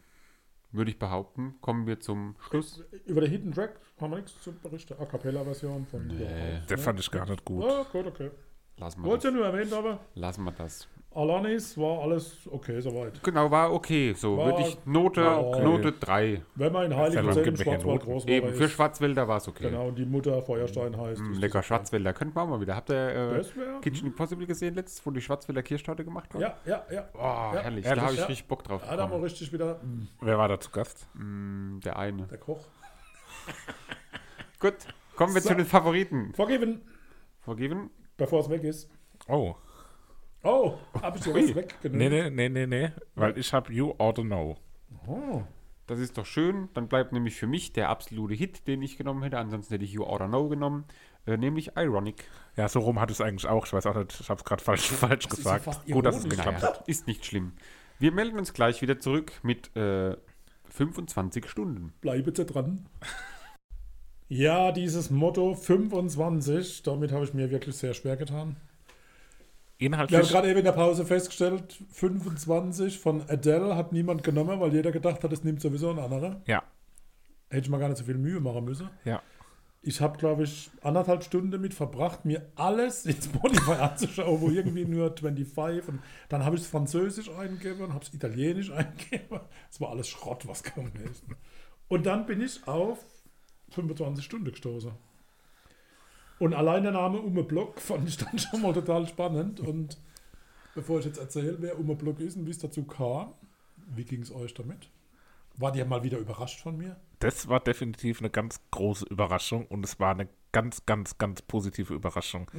Würde ich behaupten, kommen wir zum Schluss. Über den Hidden Track haben wir nichts zu berichten. A Cappella-Version von Nee. Der ne? fand ich gar nicht gut. Ja, gut, okay. Lassen wir Wollte das. ja nur erwähnt, aber Lassen wir das. Alanis war alles okay soweit. Genau, war okay. So War- würde ich Note, war okay. Note 3. Wenn man in Ja, Heiligenzell dann im Schwarzwald groß Eben, war, für ist, Schwarzwälder war es okay. genau, und die Mutter Feuerstein heißt. Mm, lecker Schwarzwälder. Könnten wir auch mal wieder. Habt ihr äh. Kitchen Impossible gesehen letztes, wo die Schwarzwälder Kirschtorte gemacht haben? Ja, ja, ja. Oh, Ja, herrlich. ehrlich, Da habe ich ja. richtig Bock drauf. Ja, da haben wir richtig wieder mm, Wer war da zu Gast? Mm, der eine. der Koch. Gut, kommen wir So. zu den Favoriten. Vergeben, Vergeben? bevor es weg ist. Oh, Oh, habe ich dir was weggenommen? nee, nee, nee, nee, nee, weil ich habe You Ought to Know. Oh, Das ist doch schön. Dann bleibt nämlich für mich der absolute Hit, den ich genommen hätte. Ansonsten hätte ich You Oughta Know genommen. Äh, nämlich Ironic. Ja, so rum ich es eigentlich auch. Ich weiß auch nicht, ich habe es gerade falsch, falsch Das ist ja gesagt. Gut, dass es geklappt hat. ist nicht schlimm. Wir melden uns gleich wieder zurück mit äh, 25 Stunden. bleibe Sie dran. Ja, dieses Motto 25, damit habe ich mir wirklich sehr schwer getan. Wir haben Inhaltlich, gerade eben in der Pause festgestellt, 25 von Adele hat niemand genommen, weil jeder gedacht hat, es nimmt sowieso ein anderer. ja, Hätte ich mal gar nicht so viel Mühe machen müssen. ja. Ich habe, glaube ich, anderthalb Stunden damit verbracht, mir alles in Spotify anzuschauen, wo irgendwie nur 25 und dann habe ich es Französisch eingegeben und habe es Italienisch eingegeben. Es war alles Schrott, was gekommen ist. Und dann bin ich auf 25 Stunden gestoßen. Und allein der Name Ume Block fand ich dann schon mal total spannend. Und bevor ich jetzt erzähle, wer Ume Block ist und wie es dazu kam, wie ging es euch damit? Wart ihr mal wieder überrascht von mir? Das war definitiv eine ganz große Überraschung und es war eine ganz, ganz, ganz positive Überraschung.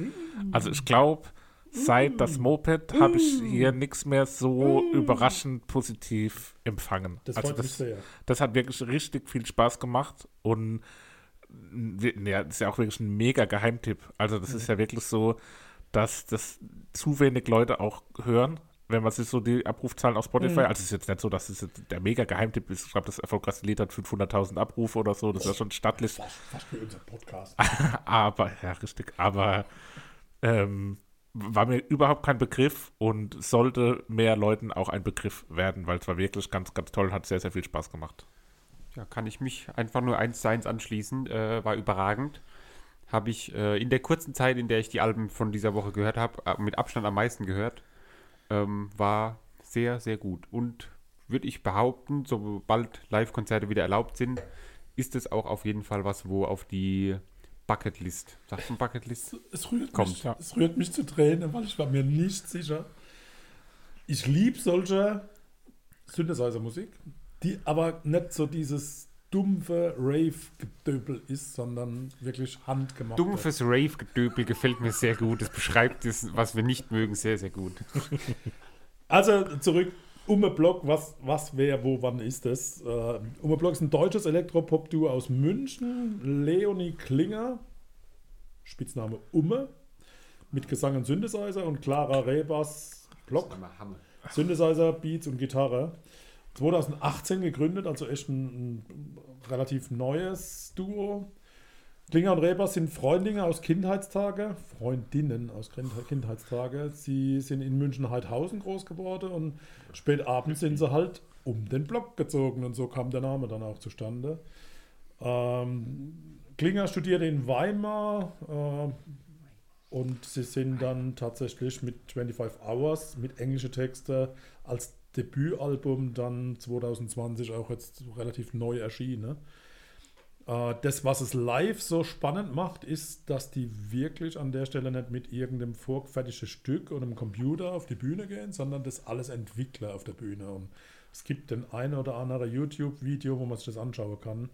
Also ich glaube, seit das Moped habe ich hier nichts mehr so überraschend positiv empfangen. Das also das, sehr. das hat wirklich richtig viel Spaß gemacht und ja, das ist ja auch wirklich ein mega Geheimtipp. Also das ist ja wirklich so, dass das zu wenig Leute auch hören, wenn man sich so die Abrufzahlen auf Spotify, also es ist jetzt nicht so, dass es jetzt der mega Geheimtipp ist. Ich glaube, das erfolgreichste Lied hat 500.000 Abrufe oder so, das ist ja schon stattlich. Fast, fast wie unser Podcast. Aber, ja, richtig, aber ähm, war mir überhaupt kein Begriff und sollte mehr Leuten auch ein Begriff werden, weil es war wirklich ganz, ganz toll und hat sehr, sehr viel Spaß gemacht. Ja, kann ich mich einfach nur eins zu eins anschließen. Äh, war überragend. Habe ich äh, in der kurzen Zeit, in der ich die Alben von dieser Woche gehört habe, äh, mit Abstand am meisten gehört. Ähm, war sehr, sehr gut. Und würde ich behaupten, sobald Live-Konzerte wieder erlaubt sind, ist es auch auf jeden Fall was, wo auf die Bucketlist, sagt man Bucketlist? Es rührt, Kommt, mich, ja. es rührt mich zu Tränen, weil ich war mir nicht sicher. Ich liebe solche Synthesizer-Musik, die aber nicht so dieses dumpfe Rave-Gedöbel ist, sondern wirklich handgemacht. Dumpfes Rave-Gedöbel gefällt mir sehr gut. Das beschreibt das, was wir nicht mögen, sehr, sehr gut. Also zurück Umme Block, was, was, wer, wo, wann ist das? Äh, Umme Block ist ein deutsches Elektropop-Duo aus München. Leonie Klinger, Spitzname Umme, mit Gesang und Synthesizer und Clara Rebas Block, Synthesizer, Beats und Gitarre. 2018 gegründet, also echt ein, ein relativ neues Duo. Klinger und Rebers sind Freundinnen aus Kindheitstage, Freundinnen aus Kind- Kindheitstage. Sie sind in München-Heidhausen groß geworden und spät abends sind sie halt um den Block gezogen und so kam der Name dann auch zustande. Ähm, Klinger studierte in Weimar äh, und sie sind dann tatsächlich mit 25 Hours mit englischen Texten als Debütalbum dann 2020 auch jetzt relativ neu erschienen. Äh, das, was es live so spannend macht, ist, dass die wirklich an der Stelle nicht mit irgendeinem vorgefertigten Stück oder einem Computer auf die Bühne gehen, sondern das alles entwickeln auf der Bühne. Und es gibt den ein oder andere YouTube-Video, wo man sich das anschauen kann.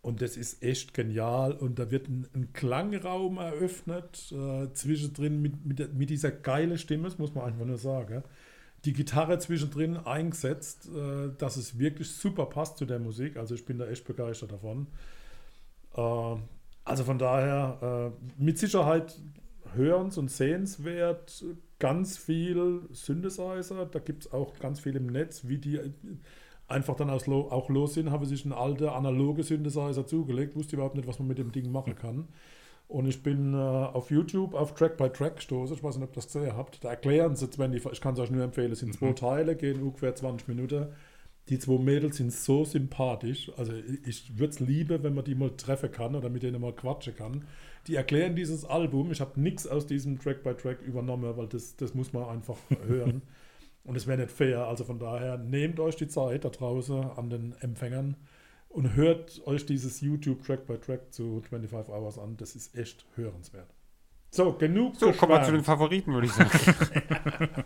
Und das ist echt genial. Und da wird ein, ein Klangraum eröffnet, äh, zwischendrin mit, mit, mit dieser geile Stimme, das muss man einfach nur sagen. Die Gitarre zwischendrin eingesetzt, äh, dass es wirklich super passt zu der Musik. Also ich bin da echt begeistert davon. Äh, also von daher äh, mit Sicherheit hörens- und sehenswert. Ganz viel Synthesizer. Da gibt es auch ganz viel im Netz, wie die einfach dann auch los sind, habe sich ein alter analoge Synthesizer zugelegt, wusste überhaupt nicht, was man mit dem Ding machen kann. Und ich bin äh, auf YouTube auf Track by Track gestoßen. Ich weiß nicht, ob ihr das gesehen habt. Da erklären sie 20, ich kann es euch nur empfehlen, es sind zwei Teile, gehen ungefähr 20 Minuten. Die zwei Mädels sind so sympathisch. Also ich, ich würde es lieben, wenn man die mal treffen kann oder mit denen mal quatschen kann. Die erklären dieses Album. Ich habe nichts aus diesem Track by Track übernommen, weil das, das muss man einfach hören. Und es wäre nicht fair. Also von daher, nehmt euch die Zeit da draußen an den Empfängern und hört euch dieses YouTube Track by Track zu 25 Hours an. Das ist echt hörenswert. So, genug So, kommen wir zu den. Favoriten, würde ich sagen.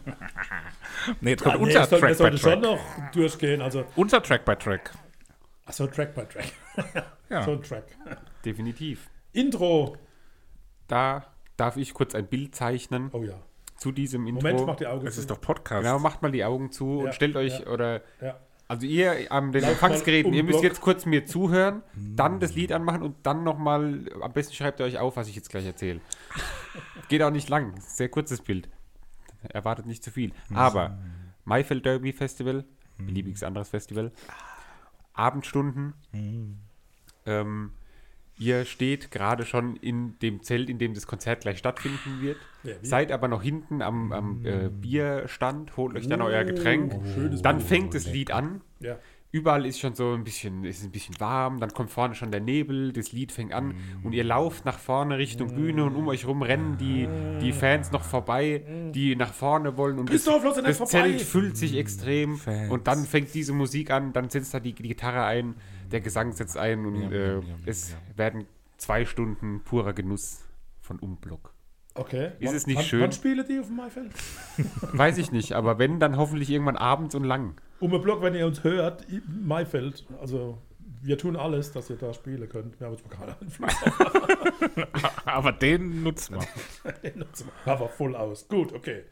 Nee, jetzt Ja, kommt nee, unser es soll- Track es by sollte schon Track. noch durchgehen. Also, Unser Track by Track. achso, Track by Track. Ja. So ein Track. Definitiv. Intro. Da darf ich kurz ein Bild zeichnen Oh ja. zu diesem Intro. Moment, mach die Augen Es zu. ist doch Podcast. Genau, macht mal die Augen zu Ja, und stellt euch, ja. oder, Ja. Also ihr an den Empfangsgeräten, ihr müsst jetzt kurz mir zuhören, dann das Lied anmachen und dann nochmal, am besten schreibt ihr euch auf, was ich jetzt gleich erzähle. Geht auch nicht lang, sehr kurzes Bild. Erwartet nicht zu viel. Aber Maifeld Derby Festival, beliebiges anderes Festival, Abendstunden, ähm, ihr steht gerade schon in dem Zelt, in dem das Konzert gleich stattfinden wird. Ja? Seid aber noch hinten am, am äh, Bierstand, holt euch dann euer Getränk. Oh, Dann fängt das Lied an. Ja. Überall ist schon so ein bisschen, ist ein bisschen warm, dann kommt vorne schon der Nebel, das Lied fängt an und ihr lauft nach vorne Richtung Bühne und um euch rum rennen die, die Fans noch vorbei, die nach vorne wollen und das, das! Zelt füllt sich extrem Fans. und dann fängt diese Musik an, dann setzt da die, die Gitarre ein, der Gesang setzt ein und Ja, äh, ja, ja, es ja. werden zwei Stunden purer Genuss von Umblock. Okay. Ist es nicht wann, schön? Wann spielen die auf dem Maifeld? Weiß ich nicht, aber wenn, dann hoffentlich irgendwann abends und lang. Um Block, wenn ihr uns hört, Maifeld, also wir tun alles, dass ihr da spielen könnt. Wir haben jetzt mal keinen Einfluss. Aber den nutzt man. Den nutzen wir. Aber voll aus. Gut, okay.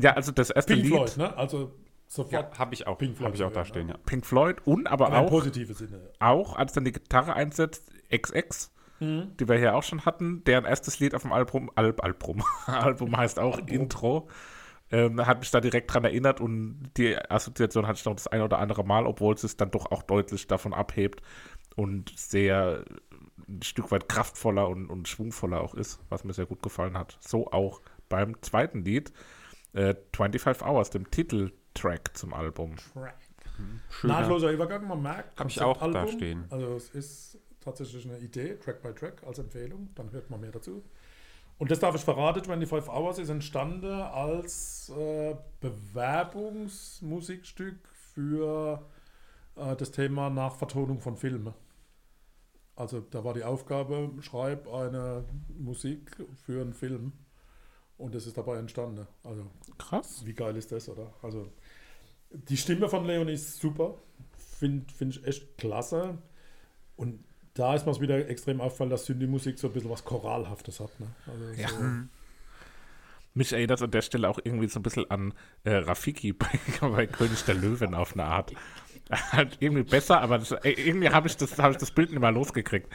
Ja, also das erste Pink Lied, Floyd, ne? Also sofort habe ich auch. Pink Floyd Habe ich auch da hören, stehen, ja. Pink Floyd und aber auch, positiven Sinne. auch, als dann die Gitarre einsetzt, XX, die wir hier auch schon hatten, deren erstes Lied auf dem Album, Alb, Album, Album heißt auch Intro, ähm, hat mich da direkt dran erinnert und die Assoziation hatte ich noch das ein oder andere Mal, obwohl es es dann doch auch deutlich davon abhebt und sehr ein Stück weit kraftvoller und, und schwungvoller auch ist, was mir sehr gut gefallen hat. So auch beim zweiten Lied, äh, 25 Hours, dem Titeltrack zum Album. Schöner. Nahtloser Übergang, man merkt. Hab ich auch da Konzeptalbum. stehen. Also es ist tatsächlich eine Idee, Track by Track als Empfehlung, dann hört man mehr dazu. Und das darf ich verraten, 25 Hours ist entstanden als äh, Bewerbungsmusikstück für äh, das Thema Nachvertonung von Filmen. Also da war die Aufgabe, schreib eine Musik für einen Film und das ist dabei entstanden. Also Krass. wie geil ist das, oder? Also, die Stimme von Leon ist super. Finde find ich echt klasse. Und da ist mir es wieder extrem auffallen, dass Synthi-Musik so ein bisschen was Choralhaftes hat. Ne? Also Ja. so, Mich erinnert an der Stelle auch irgendwie so ein bisschen an äh, Rafiki bei, bei König der Löwen auf eine Art. halt irgendwie besser, aber das, äh, irgendwie habe ich, das, hab ich das Bild nicht mal losgekriegt.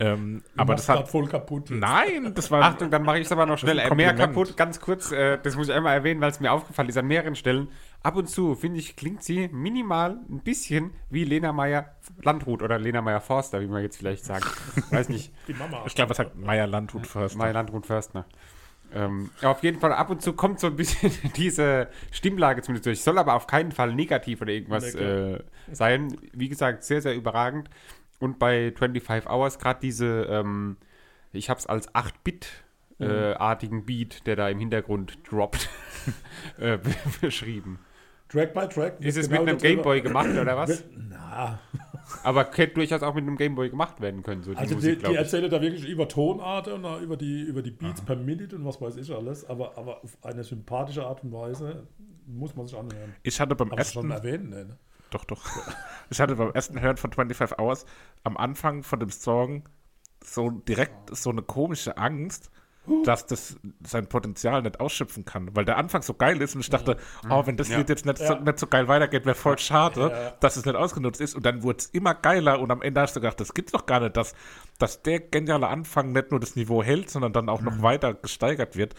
Ähm, aber das hat. voll kaputt. jetzt. Nein, das war. Achtung, dann mache ich es aber noch schnell äh, mehr kaputt. Ganz kurz, äh, das muss ich einmal erwähnen, weil es mir aufgefallen ist an mehreren Stellen. Ab und zu, finde ich, klingt sie minimal ein bisschen wie Lena Meyer Landrut oder Lena Meyer Forster, wie man jetzt vielleicht sagt. Weiß nicht. Die Mama. Ich glaube, was sagt Meier Landrut Förster? Meyer Landrut Förster. Ähm, auf jeden Fall, ab und zu kommt so ein bisschen diese Stimmlage zumindest durch. Soll aber auf keinen Fall negativ oder irgendwas äh, sein. Wie gesagt, sehr, sehr überragend. Und bei 25 Hours gerade diese, ähm, ich habe es als 8-Bit-artigen Beat, der da im Hintergrund droppt, äh, be- beschrieben. Track by Track. Ist es genau mit einem Gameboy gemacht oder was? Na, Aber hätte durchaus auch mit einem Gameboy gemacht werden können, so die also Musik, die, die erzählen da wirklich über Tonarten und über die, über die Beats per Minute und was weiß ich alles, aber, aber auf eine sympathische Art und Weise muss man sich anhören. Ich hatte beim schon ersten. erwähnt, ne? Doch, doch. Ich hatte beim ersten Hören von 25 Hours am Anfang von dem Song so direkt so eine komische Angst, dass das sein Potenzial nicht ausschöpfen kann. Weil der Anfang so geil ist und ich dachte, oh, wenn das Ja. Lied jetzt nicht, so, nicht so geil weitergeht, wäre voll schade, Ja. dass es nicht ausgenutzt ist. Und dann wurde es immer geiler und am Ende hast du gedacht, das gibt's doch gar nicht, dass, dass der geniale Anfang nicht nur das Niveau hält, sondern dann auch noch weiter gesteigert wird.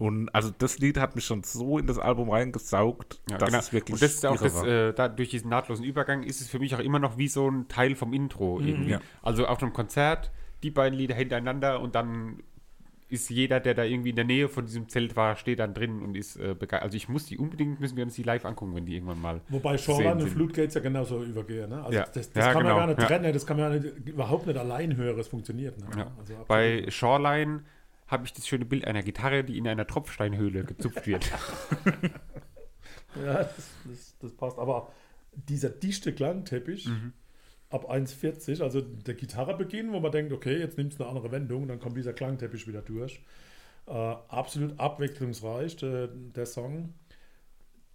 Und also das Lied hat mich schon so in das Album reingesaugt, Ja, dass genau. es wirklich Und das ist auch das, äh, da, durch diesen nahtlosen Übergang ist es für mich auch immer noch wie so ein Teil vom Intro irgendwie. Ja. Also auf einem Konzert, die beiden Lieder hintereinander und dann ist jeder, der da irgendwie in der Nähe von diesem Zelt war, steht dann drin und ist äh, begeistert. Also ich muss die unbedingt, müssen wir uns die live angucken, wenn die irgendwann mal. Wobei Shoreline und sind. Floodgates ja genauso übergehen. Ne? Also Ja. das, das Ja, kann genau. man gar nicht Ja. trennen, das kann man ja nicht, überhaupt nicht allein hören, es funktioniert. Ne? Ja. Also. Bei Shoreline habe ich das schöne Bild einer Gitarre, die in einer Tropfsteinhöhle gezupft wird. Ja, das, das, das passt. Aber dieser dichte Klangteppich Mhm. ab 1,40, also der Gitarrebeginn, wo man denkt, okay, jetzt nimmt es eine andere Wendung, dann kommt dieser Klangteppich wieder durch. Äh, absolut abwechslungsreich, der, der Song.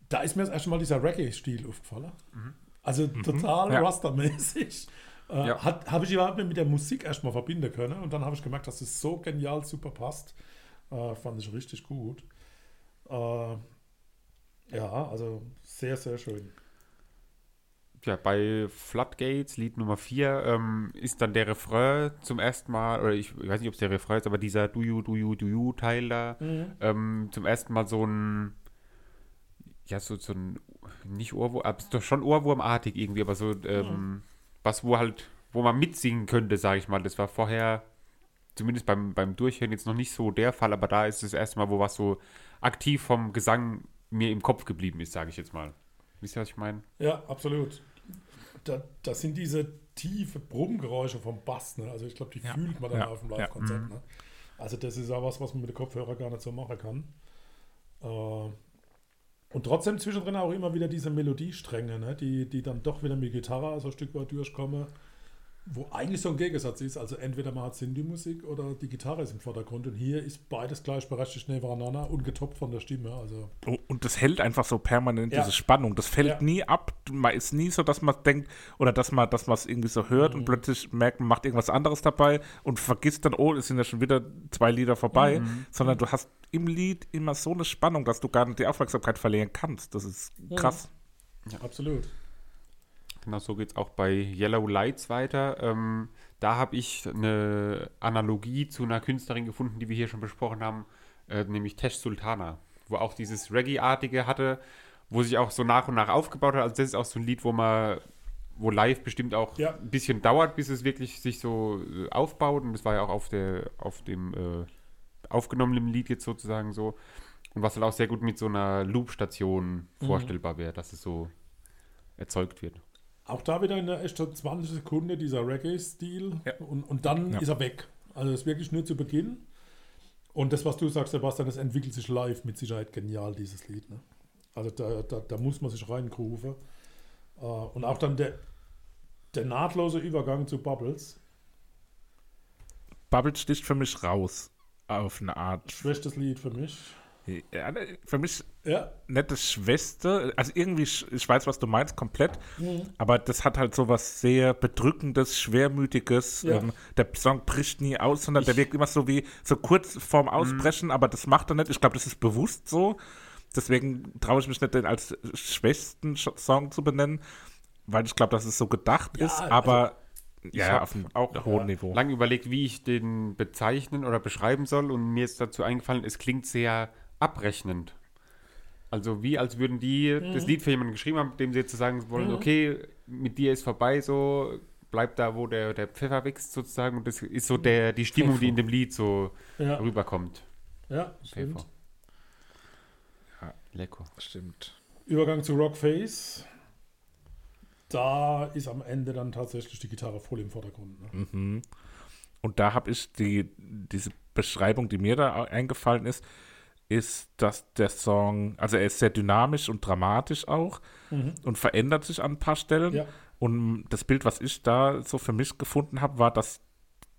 Da ist mir das erste Mal dieser Reggae-Stil aufgefallen. Also total Ja. Rasta-mäßig. Äh, Ja. Habe ich überhaupt nicht mit der Musik erstmal verbinden können und dann habe ich gemerkt, dass es so genial super passt. Äh, fand ich richtig gut. Äh, ja, also sehr, sehr schön. Ja, bei Floodgates, Lied Nummer 4, ähm, ist dann der Refrain zum ersten Mal, oder ich weiß nicht, ob es der Refrain ist, aber dieser Do You, Do You, Do You Teil da, ähm, zum ersten Mal so ein, ja, so, so ein, nicht Ohrwurm, aber doch schon Ohrwurmartig irgendwie, aber so, ähm, was, wo halt, wo man mitsingen könnte, sage ich mal. Das war vorher, zumindest beim, beim Durchhören jetzt noch nicht so der Fall, aber da ist das erste Mal, wo was so aktiv vom Gesang mir im Kopf geblieben ist, sage ich jetzt mal. Wisst ihr, was ich meine? Ja, absolut. Da, das sind diese tiefe Brummgeräusche vom Bass. Ne? Also ich glaube, die Ja. fühlt man dann Ja. auf dem Ja. Live-Konzert. Ne? Also das ist auch was, was man mit dem Kopfhörer gar nicht so machen kann. Äh, und trotzdem zwischendrin auch immer wieder diese Melodiestränge, ne? die, die dann doch wieder mit Gitarre so ein Stück weit durchkommen. Wo eigentlich so ein Gegensatz ist. Also entweder man hat Cindy-Musik oder die Gitarre ist im Vordergrund. Und hier ist beides gleichberechtigt nebeneinander und getoppt von der Stimme. Also Oh, Und das hält einfach so permanent Ja. diese Spannung. Das fällt Ja. nie ab. Man ist nie so, dass man denkt oder dass man, dass man es irgendwie so hört Mhm. und plötzlich merkt, man macht irgendwas anderes dabei und vergisst dann, oh, es sind ja schon wieder zwei Lieder vorbei, Mhm. sondern du hast im Lied immer so eine Spannung, dass du gar nicht die Aufmerksamkeit verlieren kannst. Das ist krass. absolut. Genau, so geht es auch bei Yellow Lights weiter. Ähm, da habe ich eine Analogie zu einer Künstlerin gefunden, die wir hier schon besprochen haben, äh, nämlich Tesh Sultana, wo auch dieses Reggae-artige hatte, wo sich auch so nach und nach aufgebaut hat. Also das ist auch so ein Lied, wo man, wo live bestimmt auch Ja. ein bisschen dauert, bis es wirklich sich so äh, aufbaut. Und das war ja auch auf der, auf dem äh, aufgenommenen Lied jetzt sozusagen so. Und was halt auch sehr gut mit so einer Loop-Station vorstellbar wäre, dass es so erzeugt wird. Auch da wieder in der echte 20 Sekunden dieser Reggae-Stil Ja. und, und dann Ja. ist er weg. Also das ist wirklich nur zu Beginn. Und das, was du sagst, Sebastian, das entwickelt sich live mit Sicherheit genial, dieses Lied. Ne? Also da, da, da muss man sich reingrufen. Äh, und auch dann der, der nahtlose Übergang zu Bubbles. Bubble sticht für mich raus auf eine Art. Schwächstes Lied für mich. Ja, ne, für mich Ja, nette Schwester, also irgendwie, ich weiß, was du meinst, komplett, Mhm. aber das hat halt so was sehr Bedrückendes, Schwermütiges. Ja. Ähm, der Song bricht nie aus, sondern der wirkt immer so wie so kurz vorm Ausbrechen, aber das macht er nicht. Ich glaube, das ist bewusst so. Deswegen traue ich mich nicht, den als schwächsten Sch- Song zu benennen, weil ich glaube, dass es so gedacht Ja, ist, also, aber Ich ja, auf einem auch, hohen ja, Niveau. Lang überlegt, wie ich den bezeichnen oder beschreiben soll und mir ist dazu eingefallen, es klingt sehr abrechnend. Also wie als würden die Mhm. das Lied für jemanden geschrieben haben, dem sie jetzt sagen wollen, okay, mit dir ist vorbei, so bleib da, wo der, der Pfeffer wächst sozusagen und das ist so der, die Stimmung, die in dem Lied so ja, rüberkommt. ja stimmt. Pfeffer. Lecker. Stimmt. Übergang zu Rockface. Da ist am Ende dann tatsächlich die Gitarre voll im Vordergrund. Ne? Mhm. Und da habe ich die, diese Beschreibung, die mir da eingefallen ist, ist, dass der Song, also er ist sehr dynamisch und dramatisch auch und verändert sich an ein paar Stellen. Ja. Und das Bild, was ich da so für mich gefunden habe, war, dass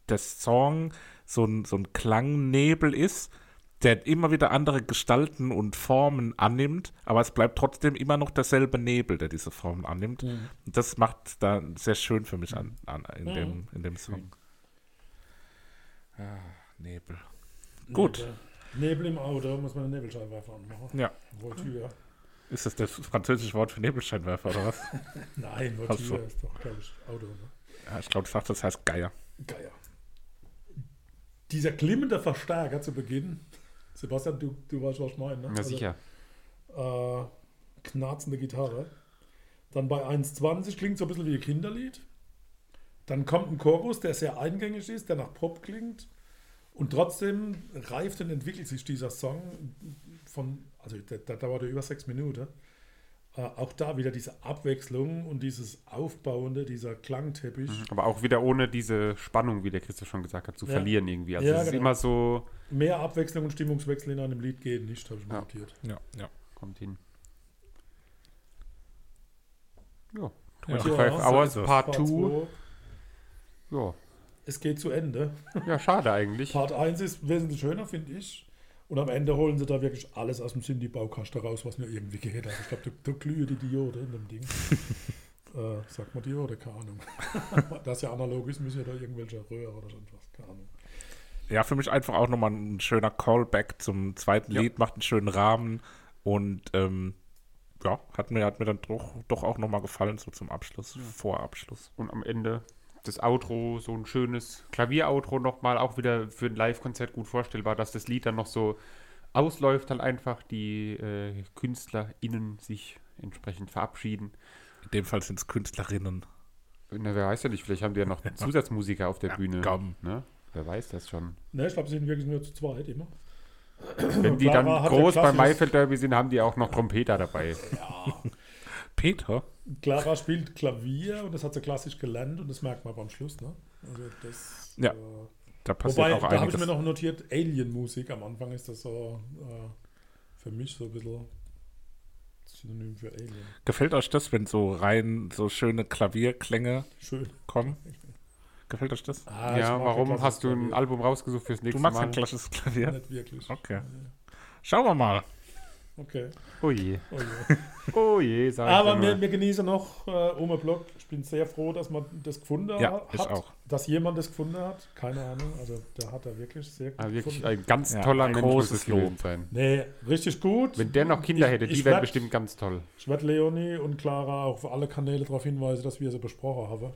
der Song so ein, so ein Klangnebel ist, der immer wieder andere Gestalten und Formen annimmt, aber es bleibt trotzdem immer noch derselbe Nebel, der diese Formen annimmt. Und das macht da sehr schön für mich an, an in, dem, in dem Song. Ah, Nebel. Gut. Nebel. Nebel im Auto, muss man einen Nebelscheinwerfer anmachen. Ja. Voltür. Ist das das französische Wort für Nebelscheinwerfer oder was? Nein. Voltür ist doch, glaube ich, Auto. Ne? ja, ich glaube, das heißt Geier. Geier. Dieser klimmende Verstärker zu Beginn. Sebastian, du, du weißt, was ich meine. Ne? Ja, sicher. äh, knarzende Gitarre. Dann bei 1,20 klingt so ein bisschen wie ein Kinderlied. Dann kommt ein Chorus, der sehr eingängig ist, der nach Pop klingt. Und trotzdem reift und entwickelt sich dieser Song von, also der, der dauert ja über sechs Minuten. Äh, auch da wieder diese Abwechslung und dieses Aufbauende, dieser Klangteppich. Aber auch wieder ohne diese Spannung, wie der Christoph schon gesagt hat, zu Ja. verlieren irgendwie. Also Ja, es ist genau. immer so, Mehr Abwechslung und Stimmungswechsel in einem Lied geht nicht, habe ich Ja. notiert. Ja, ja. kommt hin. Ja, Ja. 25 Ja, Hours. Part Part 2. zwei, Ja. Es geht zu Ende. ja, schade eigentlich. Part 1 ist wesentlich schöner, finde ich. Und am Ende holen sie da wirklich alles aus dem Cindy-Baukasten raus, was nur irgendwie geht. Also ich glaube, da, da glühen die Diode in dem Ding. äh, sagt man Diode? Keine Ahnung. das ja analog ist, müssen ja da irgendwelche Röhre oder sonst was. Keine Ahnung. Ja, für mich einfach auch nochmal ein schöner Callback zum zweiten Ja. Lied, macht einen schönen Rahmen und ähm, ja, hat mir, hat mir dann doch, doch auch nochmal gefallen, so zum Abschluss, Vorabschluss. Und am Ende das Outro, so ein schönes Klavier-Outro nochmal, auch wieder für ein Live-Konzert gut vorstellbar, dass das Lied dann noch so ausläuft, halt einfach die äh, KünstlerInnen sich entsprechend verabschieden. In dem Fall sind es Künstlerinnen. Na, wer weiß ja nicht, vielleicht haben die ja noch Zusatzmusiker auf der Ja, Bühne. komm. Ne? Wer weiß das schon. Ne, ich glaube, sie sind wirklich nur zu zweit immer. Wenn die dann groß ja beim Maifeld Derby sind, haben die auch noch Trompeter dabei. Peter? Clara spielt Klavier und das hat sie klassisch gelernt und das merkt man beim Schluss. Ne? Also das, Ja, äh, Da passiert Wobei, auch da habe ich mir noch notiert, Alien-Musik. Am Anfang ist das so äh, für mich so ein bisschen Synonym für Alien. Gefällt euch das, wenn so rein so schöne Klavierklänge Schön. kommen? Gefällt euch das? Ah, ja, warum hast du ein Klavier. Album rausgesucht fürs nächste Du magst Mal? ein klassisches Klavier? Nicht wirklich. Okay. Schauen wir mal. Okay. Oh je. Oh je. Oh je, sag Aber wir, wir genießen noch äh, Ome Block. Ich bin sehr froh, dass man das gefunden Ja, hat. ich auch. Dass jemand das gefunden hat. Keine Ahnung. Also der hat da wirklich sehr gut Also wirklich gefunden. ein ganz Ja, toller ein Mensch großes Lob. sein. Nee, richtig gut. Wenn der noch Kinder Ich- hätte, die wären bestimmt ganz toll. Ich werde Leonie und Clara auch auf alle Kanäle darauf hinweisen, dass wir sie besprochen haben.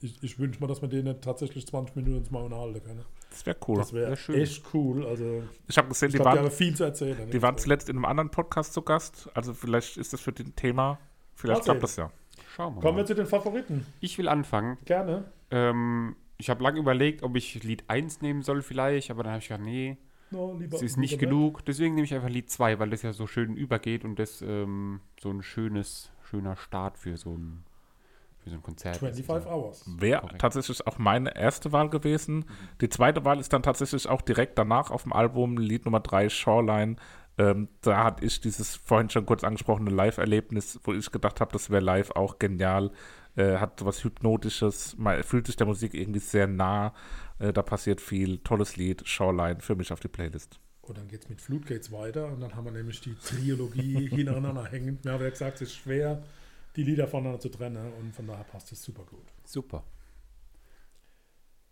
Ich, ich wünsche mir, dass wir denen tatsächlich 20 Minuten ins Maul halten können. Das wäre cool. Das wäre Wär schön. echt cool. Also, Ich habe gesehen, ich die glaube, die waren, haben viel zu erzählen. die waren zuletzt in einem anderen Podcast zu Gast. Also vielleicht ist das für den Thema. Vielleicht Mal klappt das ja. Schauen wir Kommen wir mal. zu den Favoriten. Ich will anfangen. Gerne. Ähm, ich habe lange überlegt, ob ich Lied 1 nehmen soll vielleicht, aber dann habe ich gedacht, nee, No, ist nicht genug. Deswegen nehme ich einfach Lied 2, weil das ja so schön übergeht und das ähm, so ein schönes, schöner Start für so ein, für so ein Konzert ist. 25 Hours. Wäre tatsächlich auch meine erste Wahl gewesen. Die zweite Wahl ist dann tatsächlich auch direkt danach auf dem Album, Lied Nummer 3, Shoreline. Ähm, da hatte ich dieses vorhin schon kurz angesprochene Live-Erlebnis, wo ich gedacht habe, das wäre live auch genial. Äh, hat so was Hypnotisches, man fühlt sich der Musik irgendwie sehr nah. Äh, da passiert viel. Tolles Lied, Shoreline, für mich auf die Playlist. Und dann geht es mit Floodgates weiter und dann haben wir nämlich die Trilogie hintereinander hängend. Wir haben ja gesagt, es ist schwer, die Lieder voneinander zu trennen und von daher passt es super gut. Super.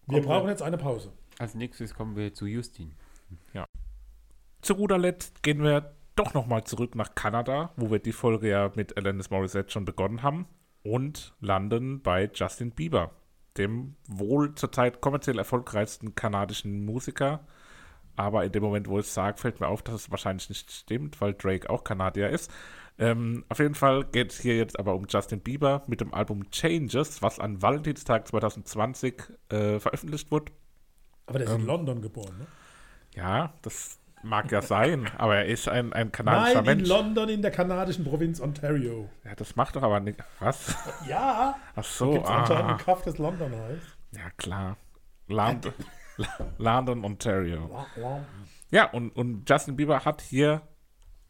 Wir Kommen brauchen wir- jetzt eine Pause. Als nächstes kommen wir zu Justin. Zu guter Letzt gehen wir doch nochmal zurück nach Kanada, wo wir die Folge ja mit Alanis Morissette schon begonnen haben und landen bei Justin Bieber, dem wohl zurzeit kommerziell erfolgreichsten kanadischen Musiker. Aber in dem Moment, wo ich es sage, fällt mir auf, dass es wahrscheinlich nicht stimmt, weil Drake auch Kanadier ist. Ähm, auf jeden Fall geht es hier jetzt aber um Justin Bieber mit dem Album Changes, was an Valentinstag 2020 äh, veröffentlicht wurde. Aber der ist Ähm. in London geboren, ne? Ja, das mag ja sein, aber er ist ein, ein kanadischer Nein, in Mensch. London in der kanadischen Provinz Ontario. Ja, das macht doch aber nicht. Was? Ja, Ach so, gibt es anscheinend ah, ein Kaff, das London heißt. ja klar. Land, London, Ontario. Ja, und, und Justin Bieber hat hier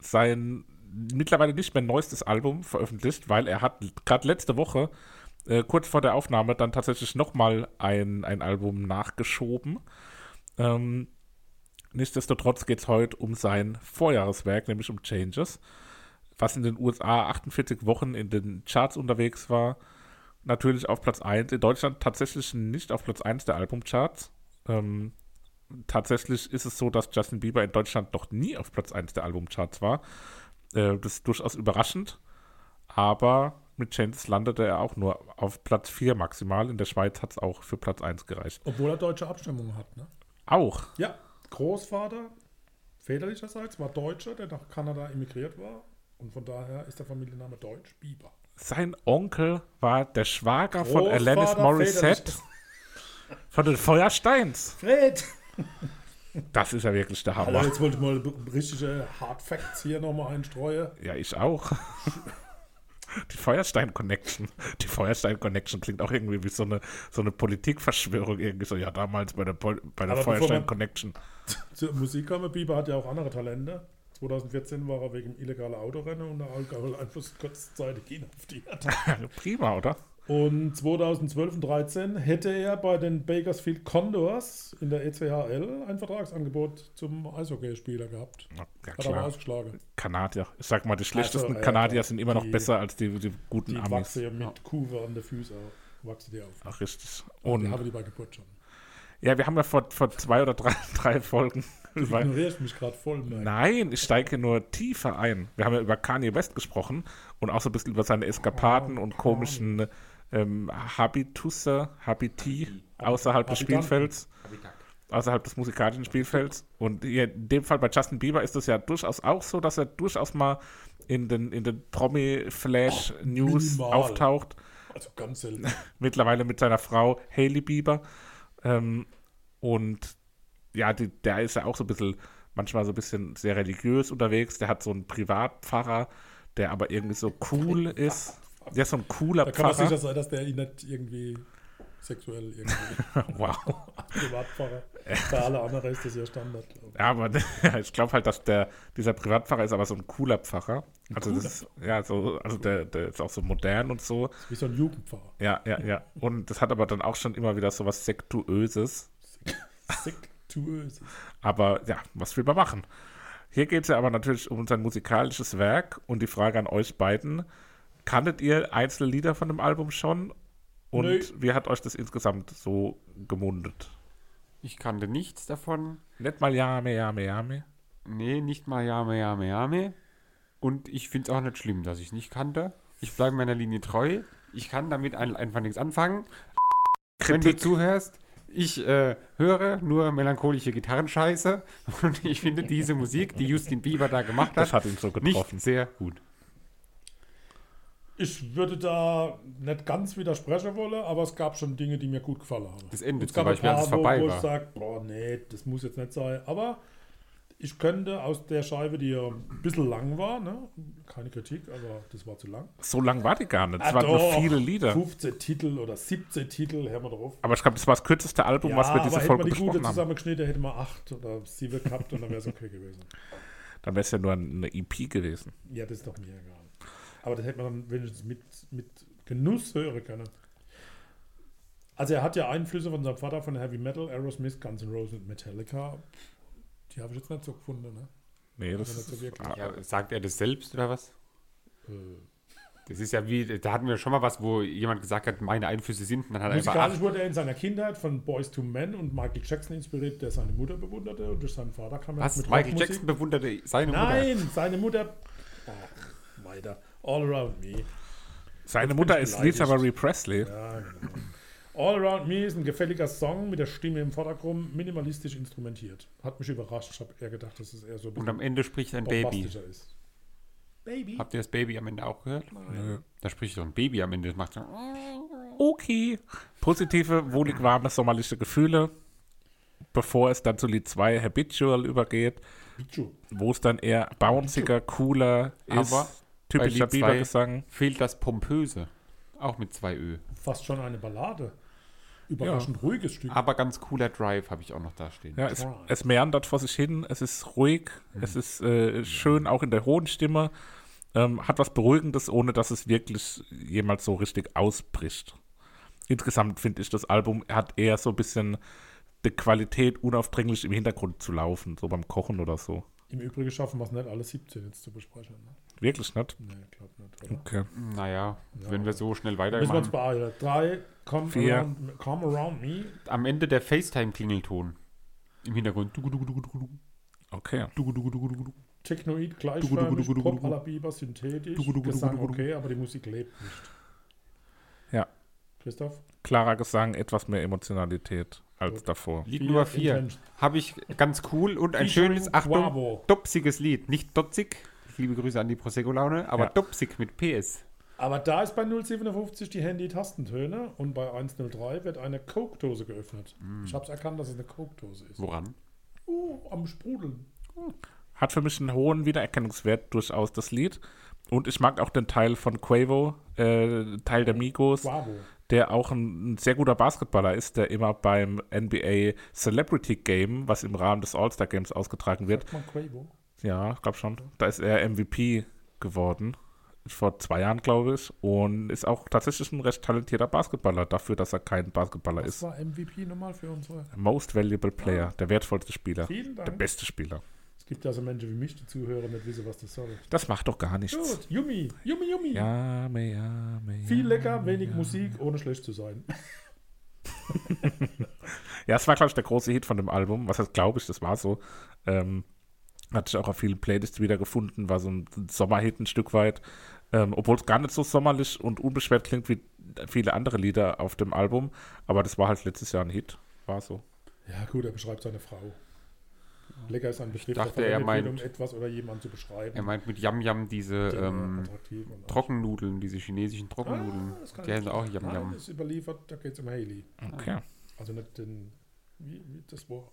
sein mittlerweile nicht mehr neuestes Album veröffentlicht, weil er hat gerade letzte Woche, äh, kurz vor der Aufnahme, dann tatsächlich nochmal ein, ein Album nachgeschoben. Ähm, nichtsdestotrotz geht es heute um sein Vorjahreswerk, nämlich um Changes, was in den USA 48 Wochen in den Charts unterwegs war. Natürlich auf Platz 1, in Deutschland tatsächlich nicht auf Platz 1 der Albumcharts. Ähm, tatsächlich ist es so, dass Justin Bieber in Deutschland noch nie auf Platz 1 der Albumcharts war. Äh, das ist durchaus überraschend. Aber mit Changes landete er auch nur auf Platz 4 maximal. In der Schweiz hat es auch für Platz 1 gereicht. Obwohl er deutsche Abstimmung hat, ne? Auch. Ja, Großvater väterlicherseits war Deutscher, der nach Kanada emigriert war. Und von daher ist der Familienname Deutsch Bieber. Sein Onkel war der Schwager von Alanis Großvater Morissette von den Feuersteins. Fred! Das ist ja wirklich der Hammer. jetzt wollte ich mal richtige Hard Facts hier nochmal einstreuen. Ja, ich auch. Die Feuerstein Connection. Die Feuerstein Connection klingt auch irgendwie wie so eine, so eine Politikverschwörung. Irgendwie so, ja, damals bei der, Pol bei der Aber Feuerstein Connection. Zur Musik kommen, Bieber hat ja auch andere Talente. 2014 war er wegen illegaler Autorennen unter Alkoholeinfluss kurzzeitig inhaftiert. Prima, oder? Und 2012 und 2013 hätte er bei den Bakersfield Condors in der ECHL ein Vertragsangebot zum Eishockeyspieler gehabt. Ja, Hat aber klar. ausgeschlagen. Kanadier. Ich sag mal, die schlechtesten ja, Kanadier sind immer noch Die- besser als die, die guten Die Amis. wachsen ja mit Kuhwe an den Füßen auf. Wachsen die auf. Ach, richtig. die Und haben die bei Geburt schon. ja, wir haben ja vor, vor zwei oder drei, drei Folgen Du ignorierst mich gerade voll. Mike. Nein, ich steige nur tiefer ein. Wir haben ja über Kanye West gesprochen und auch so ein bisschen über seine Eskapaden Oh, und komischen ähm, Habitusse, Habiti außerhalb des. Spielfelds, außerhalb des musikalischen Spielfelds. Und hier in dem Fall bei Justin Bieber ist es ja durchaus auch so, dass er durchaus mal in den, in den Promi-Flash-News auftaucht. Also ganz selten. Mittlerweile mit seiner Frau Hailey Bieber. Ähm, und ja, die, der ist ja auch so ein bisschen, manchmal so ein bisschen sehr religiös unterwegs. Der hat so einen Privatpfarrer, der aber irgendwie so cool ist. Der ist so ein cooler Da kann man Pfarrer. sicher sein, dass der ihn nicht irgendwie sexuell irgendwie Wow. Privatpfarrer. Bei alle anderen ist das ja Standard. glaub. Ja, aber ich glaube halt, dass der, dieser Privatpfarrer ist aber so ein cooler Pfarrer. Also das ist, ja, so, also der, der ist auch so modern und so. Wie so ein Jugendpfarrer. Ja, ja, ja. Und das hat aber dann auch schon immer wieder so was Sektuöses. Sektuös. Aber ja, was will man machen? Hier geht es ja aber natürlich um sein musikalisches Werk und die Frage an euch beiden. Kanntet ihr einzelne Lieder von dem Album schon? Und Nö. wie hat euch das insgesamt so gemundet? Ich kannte nichts davon. Nicht mal Jame, Jame, Jame. Nee, nicht mal Jame, Jame, Jame. Und ich finde es auch nicht schlimm, dass ich es nicht kannte. Ich bleibe meiner Linie treu. Ich kann damit ein, einfach nichts anfangen. Wenn du Kritik. zuhörst, ich äh, höre nur melancholische Gitarrenscheiße und ich finde diese Musik, die Justin Bieber da gemacht Das hat, hat ihn so nicht getroffen. sehr gut. Ich würde da nicht ganz widersprechen wollen, aber es gab schon Dinge, die mir gut gefallen haben. Das Ende es zum gab ein Beispiel, als paar, es vorbei wo, wo war. ich sage, boah, nee, das muss jetzt nicht sein. Aber ich könnte aus der Scheibe, die ja ein bisschen lang war, ne? keine Kritik, aber das war zu lang. So lang war die gar nicht. Es Ah, waren nur doch. viele Lieder. 15 Titel oder 17 Titel, hören wir drauf. Aber ich glaube, das war das kürzeste Album, was wir aber diese hätten Folge wir die gute haben. zusammengeschnitten, hätten wir acht oder sieben gehabt und dann wäre es okay gewesen. Dann wäre es ja nur eine EP gewesen. Ja, das ist doch mir egal. Aber das hätte man dann wenigstens mit, mit Genuss hören können. Also er hat ja Einflüsse von seinem Vater von Heavy Metal, Aerosmith, Guns N' Roses und Metallica. Die habe ich jetzt nicht so gefunden, ne? Nee, das Also nicht so wirklich. ah, Ja, sagt er das selbst oder was? Äh, Das ist ja wie, da hatten wir schon mal was, wo jemand gesagt hat, meine Einflüsse sind, und dann hat er einfach Musikalisch acht. wurde er in seiner Kindheit von Boys to Men und Michael Jackson inspiriert, der seine Mutter bewunderte und durch seinen Vater kam er Was? mit Michael Rockmusik. Jackson bewunderte seine Mutter. Nein, seine Mutter. Ach, weiter. All Around Me. seine Mutter ist Lisa. Marie Presley. Ja, genau. All Around Me ist ein gefälliger Song mit der Stimme im Vordergrund, minimalistisch instrumentiert. Hat mich überrascht. Ich habe eher gedacht, dass es eher so ein Und am Ende spricht ein Baby. ist. Baby? Habt ihr das Baby am Ende auch gehört? Nö. Da spricht so ein Baby am Ende. Das macht so. Okay. Positive, wohlig warme sommerliche Gefühle, bevor es dann zu Lied 2 Habitual übergeht, wo es dann eher bounciger, cooler ist. Aber typischer zwei- Bieber-Gesang. Fehlt das Pompöse. Auch mit zwei Ö. Fast schon eine Ballade. Überraschend ruhiges Stück. Aber ganz cooler Drive habe ich auch noch da stehen. Ja, es, es meandert vor sich hin, es ist ruhig, es ist äh, schön auch in der hohen Stimme, ähm, hat was Beruhigendes, ohne dass es wirklich jemals so richtig ausbricht. Insgesamt finde ich, das Album hat eher so ein bisschen die Qualität, unaufdringlich im Hintergrund zu laufen, so beim Kochen oder so. Im Übrigen schaffen wir es nicht, alle 17 jetzt zu besprechen. Ne? Wirklich nicht? Nee, ich glaube nicht. Oder? Okay. Naja, wenn wir so schnell Müssen wir uns weitermachen. beeilen. Drei, come Vier. around, come around Me. Am Ende der FaceTime-Klingelton. Im Hintergrund. Okay. Technoid, gleichförmig, Pop dugu. à la Biber, synthetisch, Gesang okay, aber die Musik lebt nicht. Ja. Christoph? Klarer Gesang, etwas mehr Emotionalität als Gut. davor. Lied Nummer 4. Intention. Habe ich ganz cool und ein Featuring schönes, Achtung, Quavo. dopsiges Lied. Nicht dotzig. Liebe Grüße an die Prosecco-Laune, aber Ja. dopsig mit PS. Aber da ist bei 057 die Handy-Tastentöne und bei 103 wird eine Coke-Dose geöffnet. Mm. Ich habe es erkannt, dass es eine Coke-Dose ist. Woran? Uh, am Sprudeln. Hat für mich einen hohen Wiedererkennungswert durchaus das Lied. Und ich mag auch den Teil von Quavo, äh, Teil der Migos, Quavo. der auch ein, ein sehr guter Basketballer ist, der immer beim NBA Celebrity Game, was im Rahmen des All-Star Games ausgetragen wird, Sagt man Quavo? Ja, ich glaube schon, da ist er MVP geworden. Vor zwei Jahren, glaube ich. Und ist auch tatsächlich ein recht talentierter Basketballer, dafür, dass er kein Basketballer Was ist. war MVP nochmal für unsere? Most Valuable Player, der wertvollste Spieler. Vielen Der Dank. beste Spieler. Es gibt ja so Menschen wie mich, die Zuhörer nicht wissen, was das soll. Das macht doch gar nichts. Gut, Yummy, Yummy, Yummy. Ja, me, ja, me, Viel lecker, wenig ja. Musik, ohne schlecht zu sein. Ja, es war, glaube ich, der große Hit von dem Album. Was heißt, glaube ich, das war so. Ähm, hatte ich auch auf vielen Playlists wiedergefunden, war so ein Sommerhit ein Stück weit. Ähm, Obwohl es gar nicht so sommerlich und unbeschwert klingt wie viele andere Lieder auf dem Album. Aber das war halt letztes Jahr ein Hit. War so. Ja, gut, er beschreibt seine Frau. Lecker ist ein Begriff, dachte, der er meint- um etwas oder jemanden zu beschreiben. Er meint mit Yam Yam diese der ähm, Trockennudeln, diese chinesischen Trockennudeln. Ah, das kann die heißen auch Yam Nein, Yam. ist überliefert, da geht es um Haley. Okay. Also nicht den, wie, wie das war,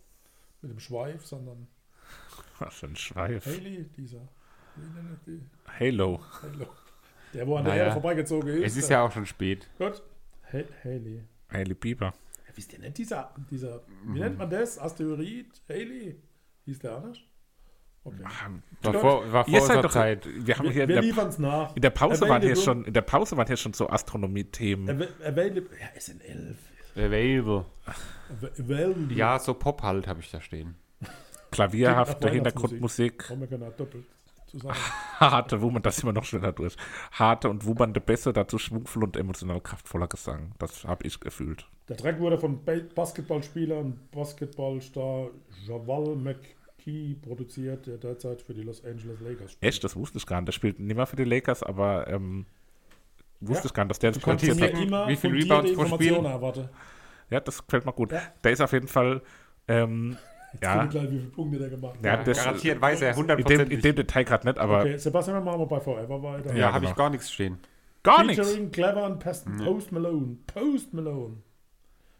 mit dem Schweif, sondern Was für ein Schweif. Haley, dieser, wie er die? Halo. Hallo. Der, wo an der Naja, Erde vorbeigezogen ist. Es ist ja auch schon spät. Gut. Ha Haley. Haley Bieber. Ja, wisst ihr nicht, dieser, dieser Mhm. wie nennt man das? Asteroid? Haley? Hieß der anders? Okay. War vor, war vor unserer doch, Zeit. wir haben Wir, hier in wir der, liefern es nach. in der Pause waren hier schon, in der Pause waren hier schon so Astronomie-Themen. Avail- Available. Ja, SN11. Available. Av- Available. Ja, so Pop halt habe ich da stehen. Klavierhafte Hintergrundmusik. Harte, wummern, das wir noch schneller durch. Harte und wummernde Bässe, dazu schwungvoll und emotional kraftvoller Gesang. Das habe ich gefühlt. Der Track wurde vom Ba- Basketballspieler und Basketballstar Javal McKee produziert, der derzeit für die Los Angeles Lakers spielt. Echt, das wusste ich gar nicht. Der spielt nicht mehr für die Lakers, aber ähm, wusste Ja. ich gar nicht, dass der qualifiziert mir hat. immer Wie viel fundierte Rebounds pro Spiel? Ja, das gefällt mir gut. Ja. Der ist auf jeden Fall, ähm, ja, guck gleich, wie viele Punkte der gemacht hat. Ja, Ja, das- garantiert weiß er in dem, in 100%. dem Detail gerade nicht, aber okay, Sebastian, wir machen wir bei Forever weiter. Ja, Ja, habe genau. ich gar nichts stehen. gar nichts. Featuring Clever und Pest Post Malone. Post Malone.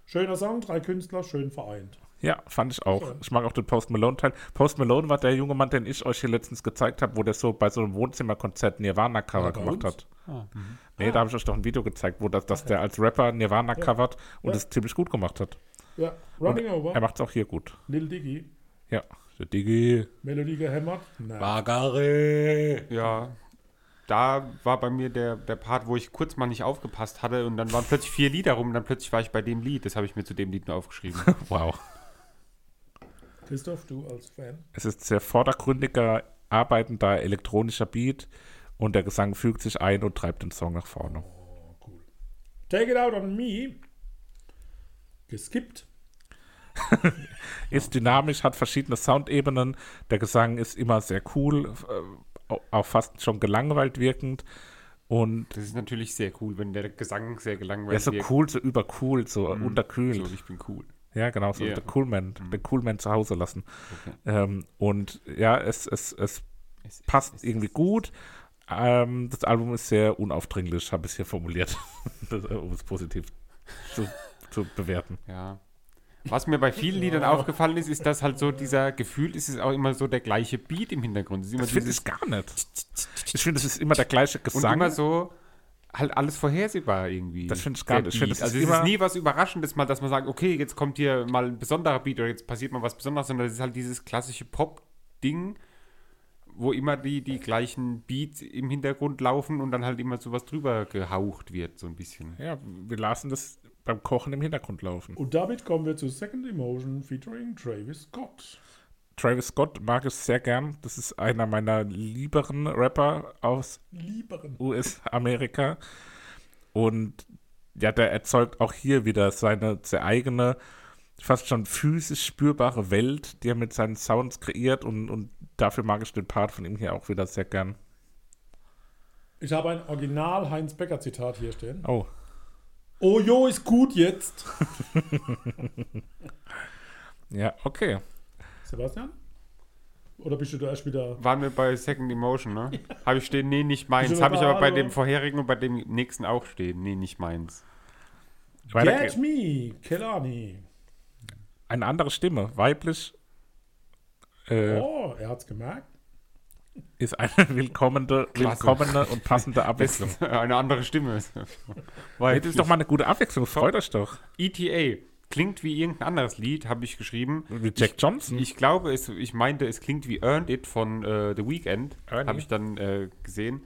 Schöner Song, drei Künstler, schön vereint. Ja, fand ich auch. Schön. Ich mag auch den Post Malone-Teil. Post Malone war der junge Mann, den ich euch hier letztens gezeigt habe, wo der so bei so einem Wohnzimmerkonzert Nirvana-Cover Ja, gemacht uns? hat. Ah. Nee, da habe ich euch doch ein Video gezeigt, wo das, dass der als Rapper Nirvana covert und Ja. es ziemlich gut gemacht hat. Ja, Running Er Over, macht es auch hier gut. Lil Diggy, Ja. Der Diggi. Melodie gehämmert. Nein. Bagare. Ja, da war bei mir der, der Part, wo ich kurz mal nicht aufgepasst hatte und dann waren plötzlich vier Lieder rum und dann plötzlich war ich bei dem Lied. Das habe ich mir zu dem Lied nur aufgeschrieben. Wow. Christoph, du als Fan? Es ist sehr vordergründiger, arbeitender elektronischer Beat und der Gesang fügt sich ein und treibt den Song nach vorne. Oh, cool. Take it out on me. Geskippt. Ist dynamisch, hat verschiedene Soundebenen. Der Gesang ist immer sehr cool, äh, auch fast schon gelangweilt wirkend. Und Das ist natürlich sehr cool, wenn der Gesang sehr gelangweilt ist so wirkt. cool, so übercool, so unterkühlt. So, ich bin cool. Ja, genau, so Yeah. der Coolman, den Coolman zu Hause lassen. Okay. Ähm, und ja, es, es, es Es- passt es- irgendwie gut. Ähm, das Album ist sehr unaufdringlich, habe ich es hier formuliert, um es positiv zu, zu bewerten. Ja. Was mir bei vielen Liedern aufgefallen ist, ist, dass halt so dieser Gefühl ist, es auch immer so der gleiche Beat im Hintergrund. Ist Das finde ich gar nicht. Ich finde, es ist immer der gleiche und Gesang. immer so halt alles vorhersehbar irgendwie. Das finde ich gar nicht. Ich finde, Beat. es ist also es ist nie was Überraschendes mal, dass man sagt, okay, jetzt kommt hier mal ein besonderer Beat oder jetzt passiert mal was Besonderes, sondern es ist halt dieses klassische Pop-Ding, wo immer die, die gleichen Beats im Hintergrund laufen und dann halt immer so was drüber gehaucht wird, so ein bisschen. ja, wir lassen das beim Kochen im Hintergrund laufen. Und damit kommen wir zu Second Emotion featuring Travis Scott. Travis Scott mag ich sehr gern. Das ist einer meiner lieberen Rapper aus. US-Amerika. Und ja, der erzeugt auch hier wieder seine sehr eigene, fast schon physisch spürbare Welt, die er mit seinen Sounds kreiert. Und, und dafür mag ich den Part von ihm hier auch wieder sehr gern. Ich habe ein Original Heinz Becker Zitat hier stehen. Oh, Oh jo, ist gut jetzt. ja, okay. Sebastian? Oder bist du da erst wieder? Waren wir bei Second Emotion, ne? Habe ich stehen, nee, nicht meins. Habe ich aber bei dem vorherigen und bei dem nächsten auch stehen. Nee, nicht meins. Weiter Get me, Kelani. Eine andere Stimme, weiblich, äh, Oh, er hat's gemerkt. Ist eine willkommene, willkommene und passende Abwechslung. eine andere Stimme. Das ist doch mal eine gute Abwechslung, freut euch doch. ETA. Klingt wie irgendein anderes Lied, habe ich geschrieben. Wie Jack Johnson. Ich glaube, es, ich meinte, es klingt wie Earned It von äh, The Weeknd. Habe ich dann äh, gesehen.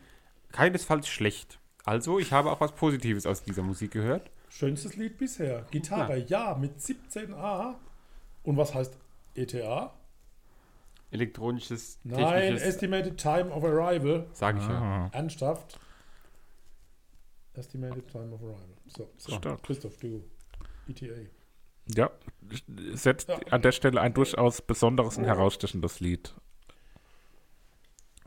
Keinesfalls schlecht. Also, ich habe auch was Positives aus dieser Musik gehört. Schönstes Lied bisher. Gitarre, ja, mit 17a. Und was heißt ETA? Elektronisches, Nein, Estimated Time of Arrival. sage ich ja. Ah, Ernsthaft. Estimated Time of Arrival. So, so. Stark. Christoph, du. ETA. ja, setzt Ja. an der Stelle ein durchaus besonderes und herausstechendes Lied.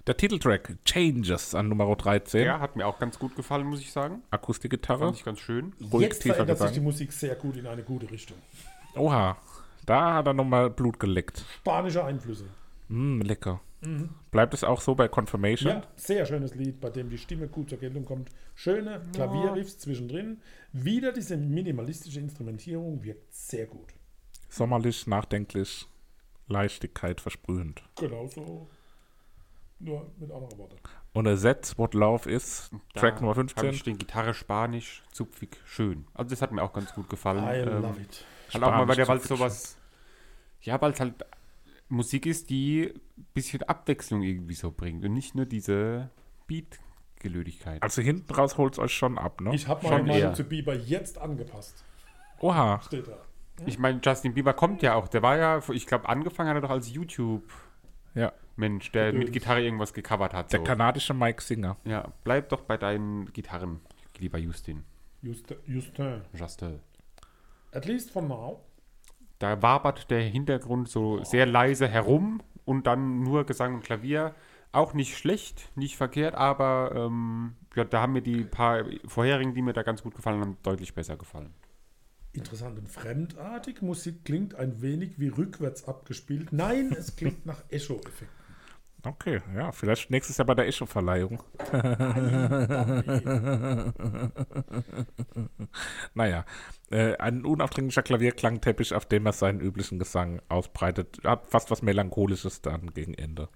Der Titeltrack Changes an Nummer 13. Der hat mir auch ganz gut gefallen, muss ich sagen. Akustikgitarre. Fand ich ganz schön. Ruhig Jetzt tiefer verändert sich die Gesang. Musik sehr gut in eine gute Richtung. Oha, da hat er nochmal Blut geleckt. Spanische Einflüsse. Mm, lecker. Bleibt es auch so bei Confirmation? Ja, sehr schönes Lied, bei dem die Stimme gut zur Geltung kommt. Schöne Klavierriffs zwischendrin. Wieder diese minimalistische Instrumentierung wirkt sehr gut. Sommerlich, nachdenklich, Leichtigkeit versprühend. Genauso. Nur mit anderen Worten. Und er setzt What Love Is, Track Da Nummer Habe 15. ich den Gitarre Spanisch, zupfig, schön. Also das hat mir auch ganz gut gefallen. I Ähm, love it. Halt auch mal, weil der Spanisch, halt sowas, ja, weil es halt Musik ist, die ein bisschen Abwechslung irgendwie so bringt und nicht nur diese Beat-Gelödigkeit. Also hinten raus holt es euch schon ab, ne? Ich habe Schon meine Meinung eher. zu Bieber jetzt angepasst. Oha, Steht da. Ich meine, Justin Bieber kommt ja auch, der war ja, ich glaube, angefangen hat er doch als YouTube-Mensch, ja. der mit. Gitarre irgendwas gecovert hat. Der So. kanadische Mike Singer. Ja, bleib doch bei deinen Gitarren, lieber Justin. Just, Justin. Justin. At least for now. Da wabert der Hintergrund so sehr leise herum und dann nur Gesang und Klavier. Auch nicht schlecht, nicht verkehrt, aber ähm, ja, da haben mir die paar vorherigen, die mir da ganz gut gefallen haben, deutlich besser gefallen. Interessant und fremdartig. Musik klingt ein wenig wie rückwärts abgespielt. Nein, es klingt nach Echo-Effekt. Okay, ja, vielleicht nächstes Jahr bei der Echo-Verleihung. naja, äh, ein unaufdringlicher Klavierklangteppich, auf dem er seinen üblichen Gesang ausbreitet, hat fast was Melancholisches dann gegen Ende.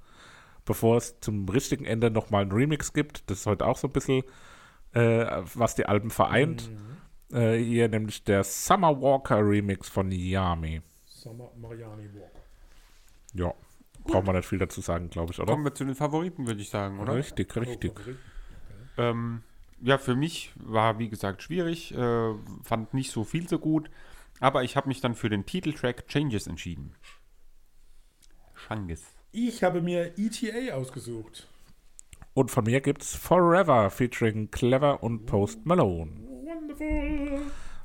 Bevor es zum richtigen Ende nochmal ein Remix gibt, das ist heute auch so ein bisschen, äh, was die Alben vereint. Äh, hier nämlich der Summer Walker Remix von Yami. Summer Mariani Walker. Ja, braucht man nicht viel dazu sagen, glaube ich, oder? Kommen wir zu den Favoriten, würde ich sagen, oder? Richtig, richtig. Oh. Ähm, ja, für mich war, wie gesagt, schwierig, äh, fand nicht so viel so gut, aber ich habe mich dann für den Titeltrack Changes entschieden. Schanges. Ich habe mir ETA ausgesucht. Und von mir gibt's Forever featuring Clever und Post Malone. Wonderful.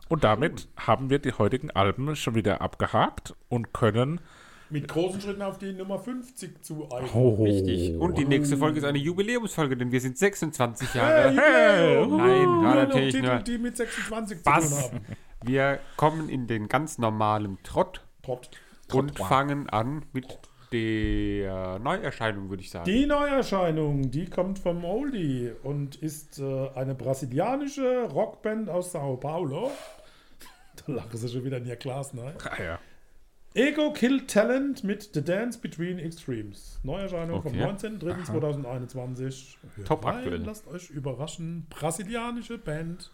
Und damit haben wir die heutigen Alben schon wieder abgehakt und können. Mit großen Schritten auf die Nummer 50 zu eilen. Oh, Richtig. Und die nächste Folge ist eine Jubiläumsfolge, denn wir sind 26 Jahre. Hey, Nein, nur war noch natürlich Titel, nur die mit 26 zu Bass. tun haben. Wir kommen in den ganz normalen Trott Trott. und Trott. fangen an mit der Neuerscheinung, würde ich sagen. Die Neuerscheinung, die kommt vom Oldie und ist äh, eine brasilianische Rockband aus Sao Paulo. Da lachen sie schon wieder in ihr Glas, ne? Ah, ja. Ego Kill Talent mit The Dance Between Extremes. Neuerscheinung vom Okay. 19.03.2021. Hört Top rein, aktuell. Lasst euch überraschen. Brasilianische Band.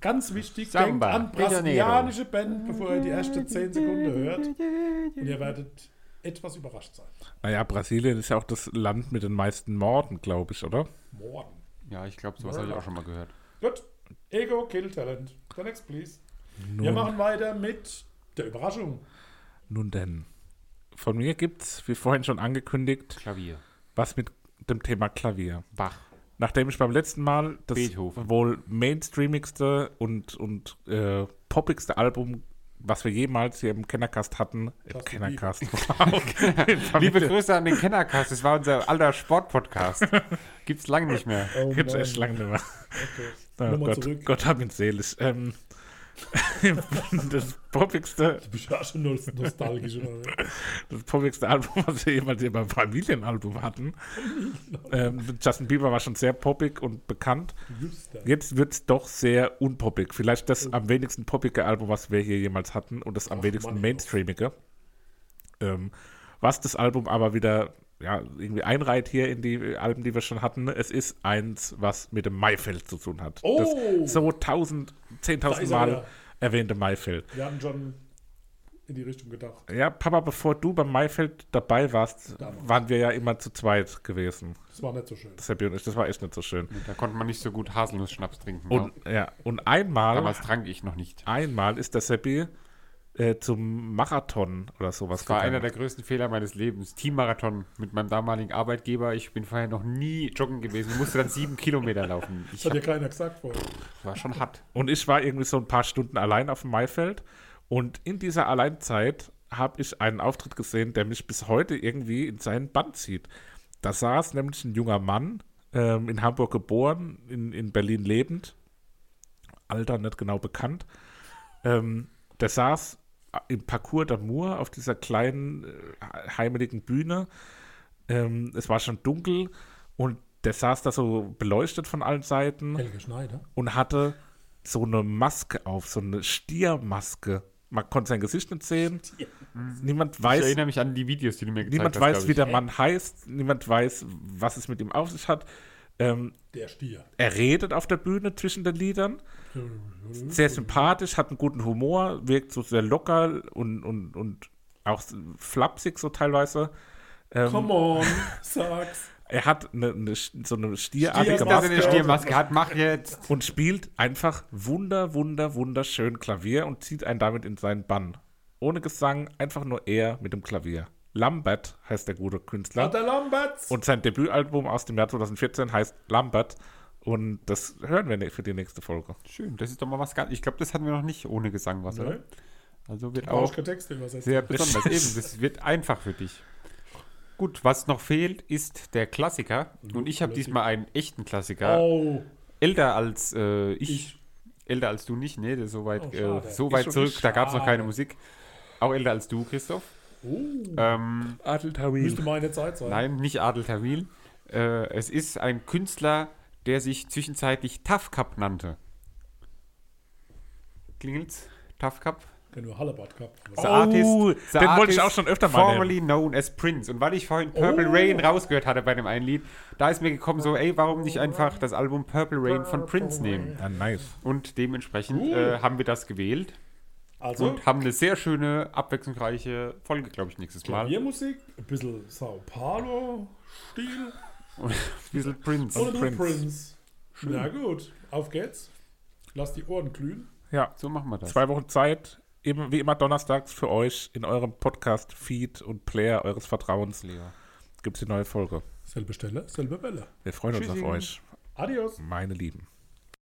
Ganz wichtig, Samba, denkt an brasilianische Band, bevor ihr die ersten 10 Sekunden hört. Und ihr werdet etwas überrascht sein. Naja, Brasilien ist ja auch das Land mit den meisten Morden, glaube ich, oder? Morgen. Ja, ich glaube, sowas habe ich auch schon mal gehört. Gut. Ego Kill Talent. The next, please. Wir Nun, machen weiter mit der Überraschung. nun denn. Von mir gibt's, wie vorhin schon angekündigt, Klavier. was mit dem Thema Klavier. Bach. Nachdem ich beim letzten Mal das Beethoven. wohl mainstreamigste und, und äh, poppigste Album, was wir jemals hier im Kennercast hatten, im Kennercast, Liebe Grüße an den Kennercast, das war unser alter Sportpodcast. Gibt's lange nicht mehr. Oh gibt's Mann. echt lange nicht mehr. Okay. Oh Nochmal Gott. Gott hab ihn selig. Ähm, das poppigste, Du bist ja schon nost- nostalgisch. Oder? das poppigste Album, was wir jemals hier beim Familienalbum hatten. Ähm, Justin Bieber war schon sehr poppig und bekannt. Jetzt wird es doch sehr unpoppig. Vielleicht das am wenigsten poppige Album, was wir hier jemals hatten und das am Ach, wenigsten Mann. mainstreamige. Ähm, was das Album aber wieder ja, irgendwie einreiht hier in die Alben, die wir schon hatten. Es ist eins, was mit dem Maifeld zu tun hat. Oh! Das so tausend, Da zehntausend ist er Mal wieder. erwähnte Maifeld. Wir hatten schon in die Richtung gedacht. Ja, Papa, bevor du beim Maifeld dabei warst, Damals. waren wir ja immer zu zweit gewesen. Das war nicht so schön. Und ich, das war echt nicht so schön. Da konnte man nicht so gut Haselnuss-Schnaps trinken. Und, ja. ja, und einmal Damals trank ich noch nicht. einmal ist der Seppi äh, zum Marathon oder sowas Das war einer gegangen. der größten Fehler meines Lebens. Teammarathon mit meinem damaligen Arbeitgeber. Ich bin vorher noch nie joggen gewesen. Ich musste dann sieben Kilometer laufen. Ich Das hat dir keiner gesagt vorher. war schon hart. Und ich war irgendwie so ein paar Stunden allein auf dem Maifeld. Und in dieser Alleinzeit habe ich einen Auftritt gesehen, der mich bis heute irgendwie in seinen Band zieht. Da saß nämlich ein junger Mann, ähm, in Hamburg geboren, in, in Berlin lebend, Alter nicht genau bekannt. Ähm, der saß im Parcours d'Amour auf dieser kleinen, äh, heimeligen Bühne. Ähm, es war schon dunkel und der saß da so beleuchtet von allen Seiten Helge Schneider. und hatte so eine Maske auf, so eine Stiermaske. Man konnte sein Gesicht nicht sehen. Niemand Ich weiß, erinnere mich an die Videos, die du mir gezeigt niemand hast. weiß, glaub wie ich. der Mann heißt. Niemand weiß, was es mit ihm auf sich hat. Ähm, Der Stier. er redet auf der Bühne zwischen den Liedern. Sehr sympathisch, hat einen guten Humor, wirkt so sehr locker und, und, und auch flapsig so teilweise. Ähm, Come on, sag's. er hat eine, eine, so eine stierartige Stier- er Maske eine Stiermaske hat, mach jetzt. und spielt einfach wunder, wunder, wunderschön Klavier und zieht einen damit in seinen Bann. Ohne Gesang, einfach nur er mit dem Klavier. Lambert heißt der gute Künstler. Hat der Lamberts. Und sein Debütalbum aus dem Jahr 2014 heißt Lambert. Und das hören wir ne- für die nächste Folge. Schön, das ist doch mal was ganz. Ich glaube, das hatten wir noch nicht ohne Gesang was, Ne? oder? Also wird auch keine Texte übersetzen. sehr besonders. Eben, das wird einfach für dich. Gut, was noch fehlt, ist der Klassiker. Und ich habe diesmal einen echten Klassiker. Oh, Älter als äh, ich. ich. Älter als du nicht, nee, so weit, Oh, äh, so weit zurück, da gab es noch keine. Musik. Auch älter als du, Christoph. Oh, Ähm, Adel müsste meine Zeit sein. nein, nicht Adel Tawil. Äh, es ist ein Künstler, der sich zwischenzeitlich Tough Cup nannte. Klingelt's? Tough Cup? Kenn nur Hallerbad gehabt. The Oh, Artist, the den wollte ich auch schon öfter mal Formerly known as Prince. Und weil ich vorhin Purple Oh. Rain rausgehört hatte bei dem einen Lied, da ist mir gekommen so, ey, warum nicht einfach das Album Purple Rain von Prince nehmen? Ja, nice. Und dementsprechend äh, haben wir das gewählt Also, und haben eine sehr schöne, abwechslungsreiche Folge, glaube ich, nächstes Mal. Klaviermusik, ein bisschen Sao Paulo-Stil Ein bisschen Prince. bisschen Prince. Prince. Na gut, auf geht's. Lass die Ohren glühen. Ja, So machen wir das. zwei Wochen Zeit. eben wie immer donnerstags für euch in eurem Podcast-Feed und Player eures Vertrauens Leo. gibt es die neue Folge. Selbe Stelle, selbe Welle. Wir freuen uns Tschüssi. auf euch, Adios. meine Lieben.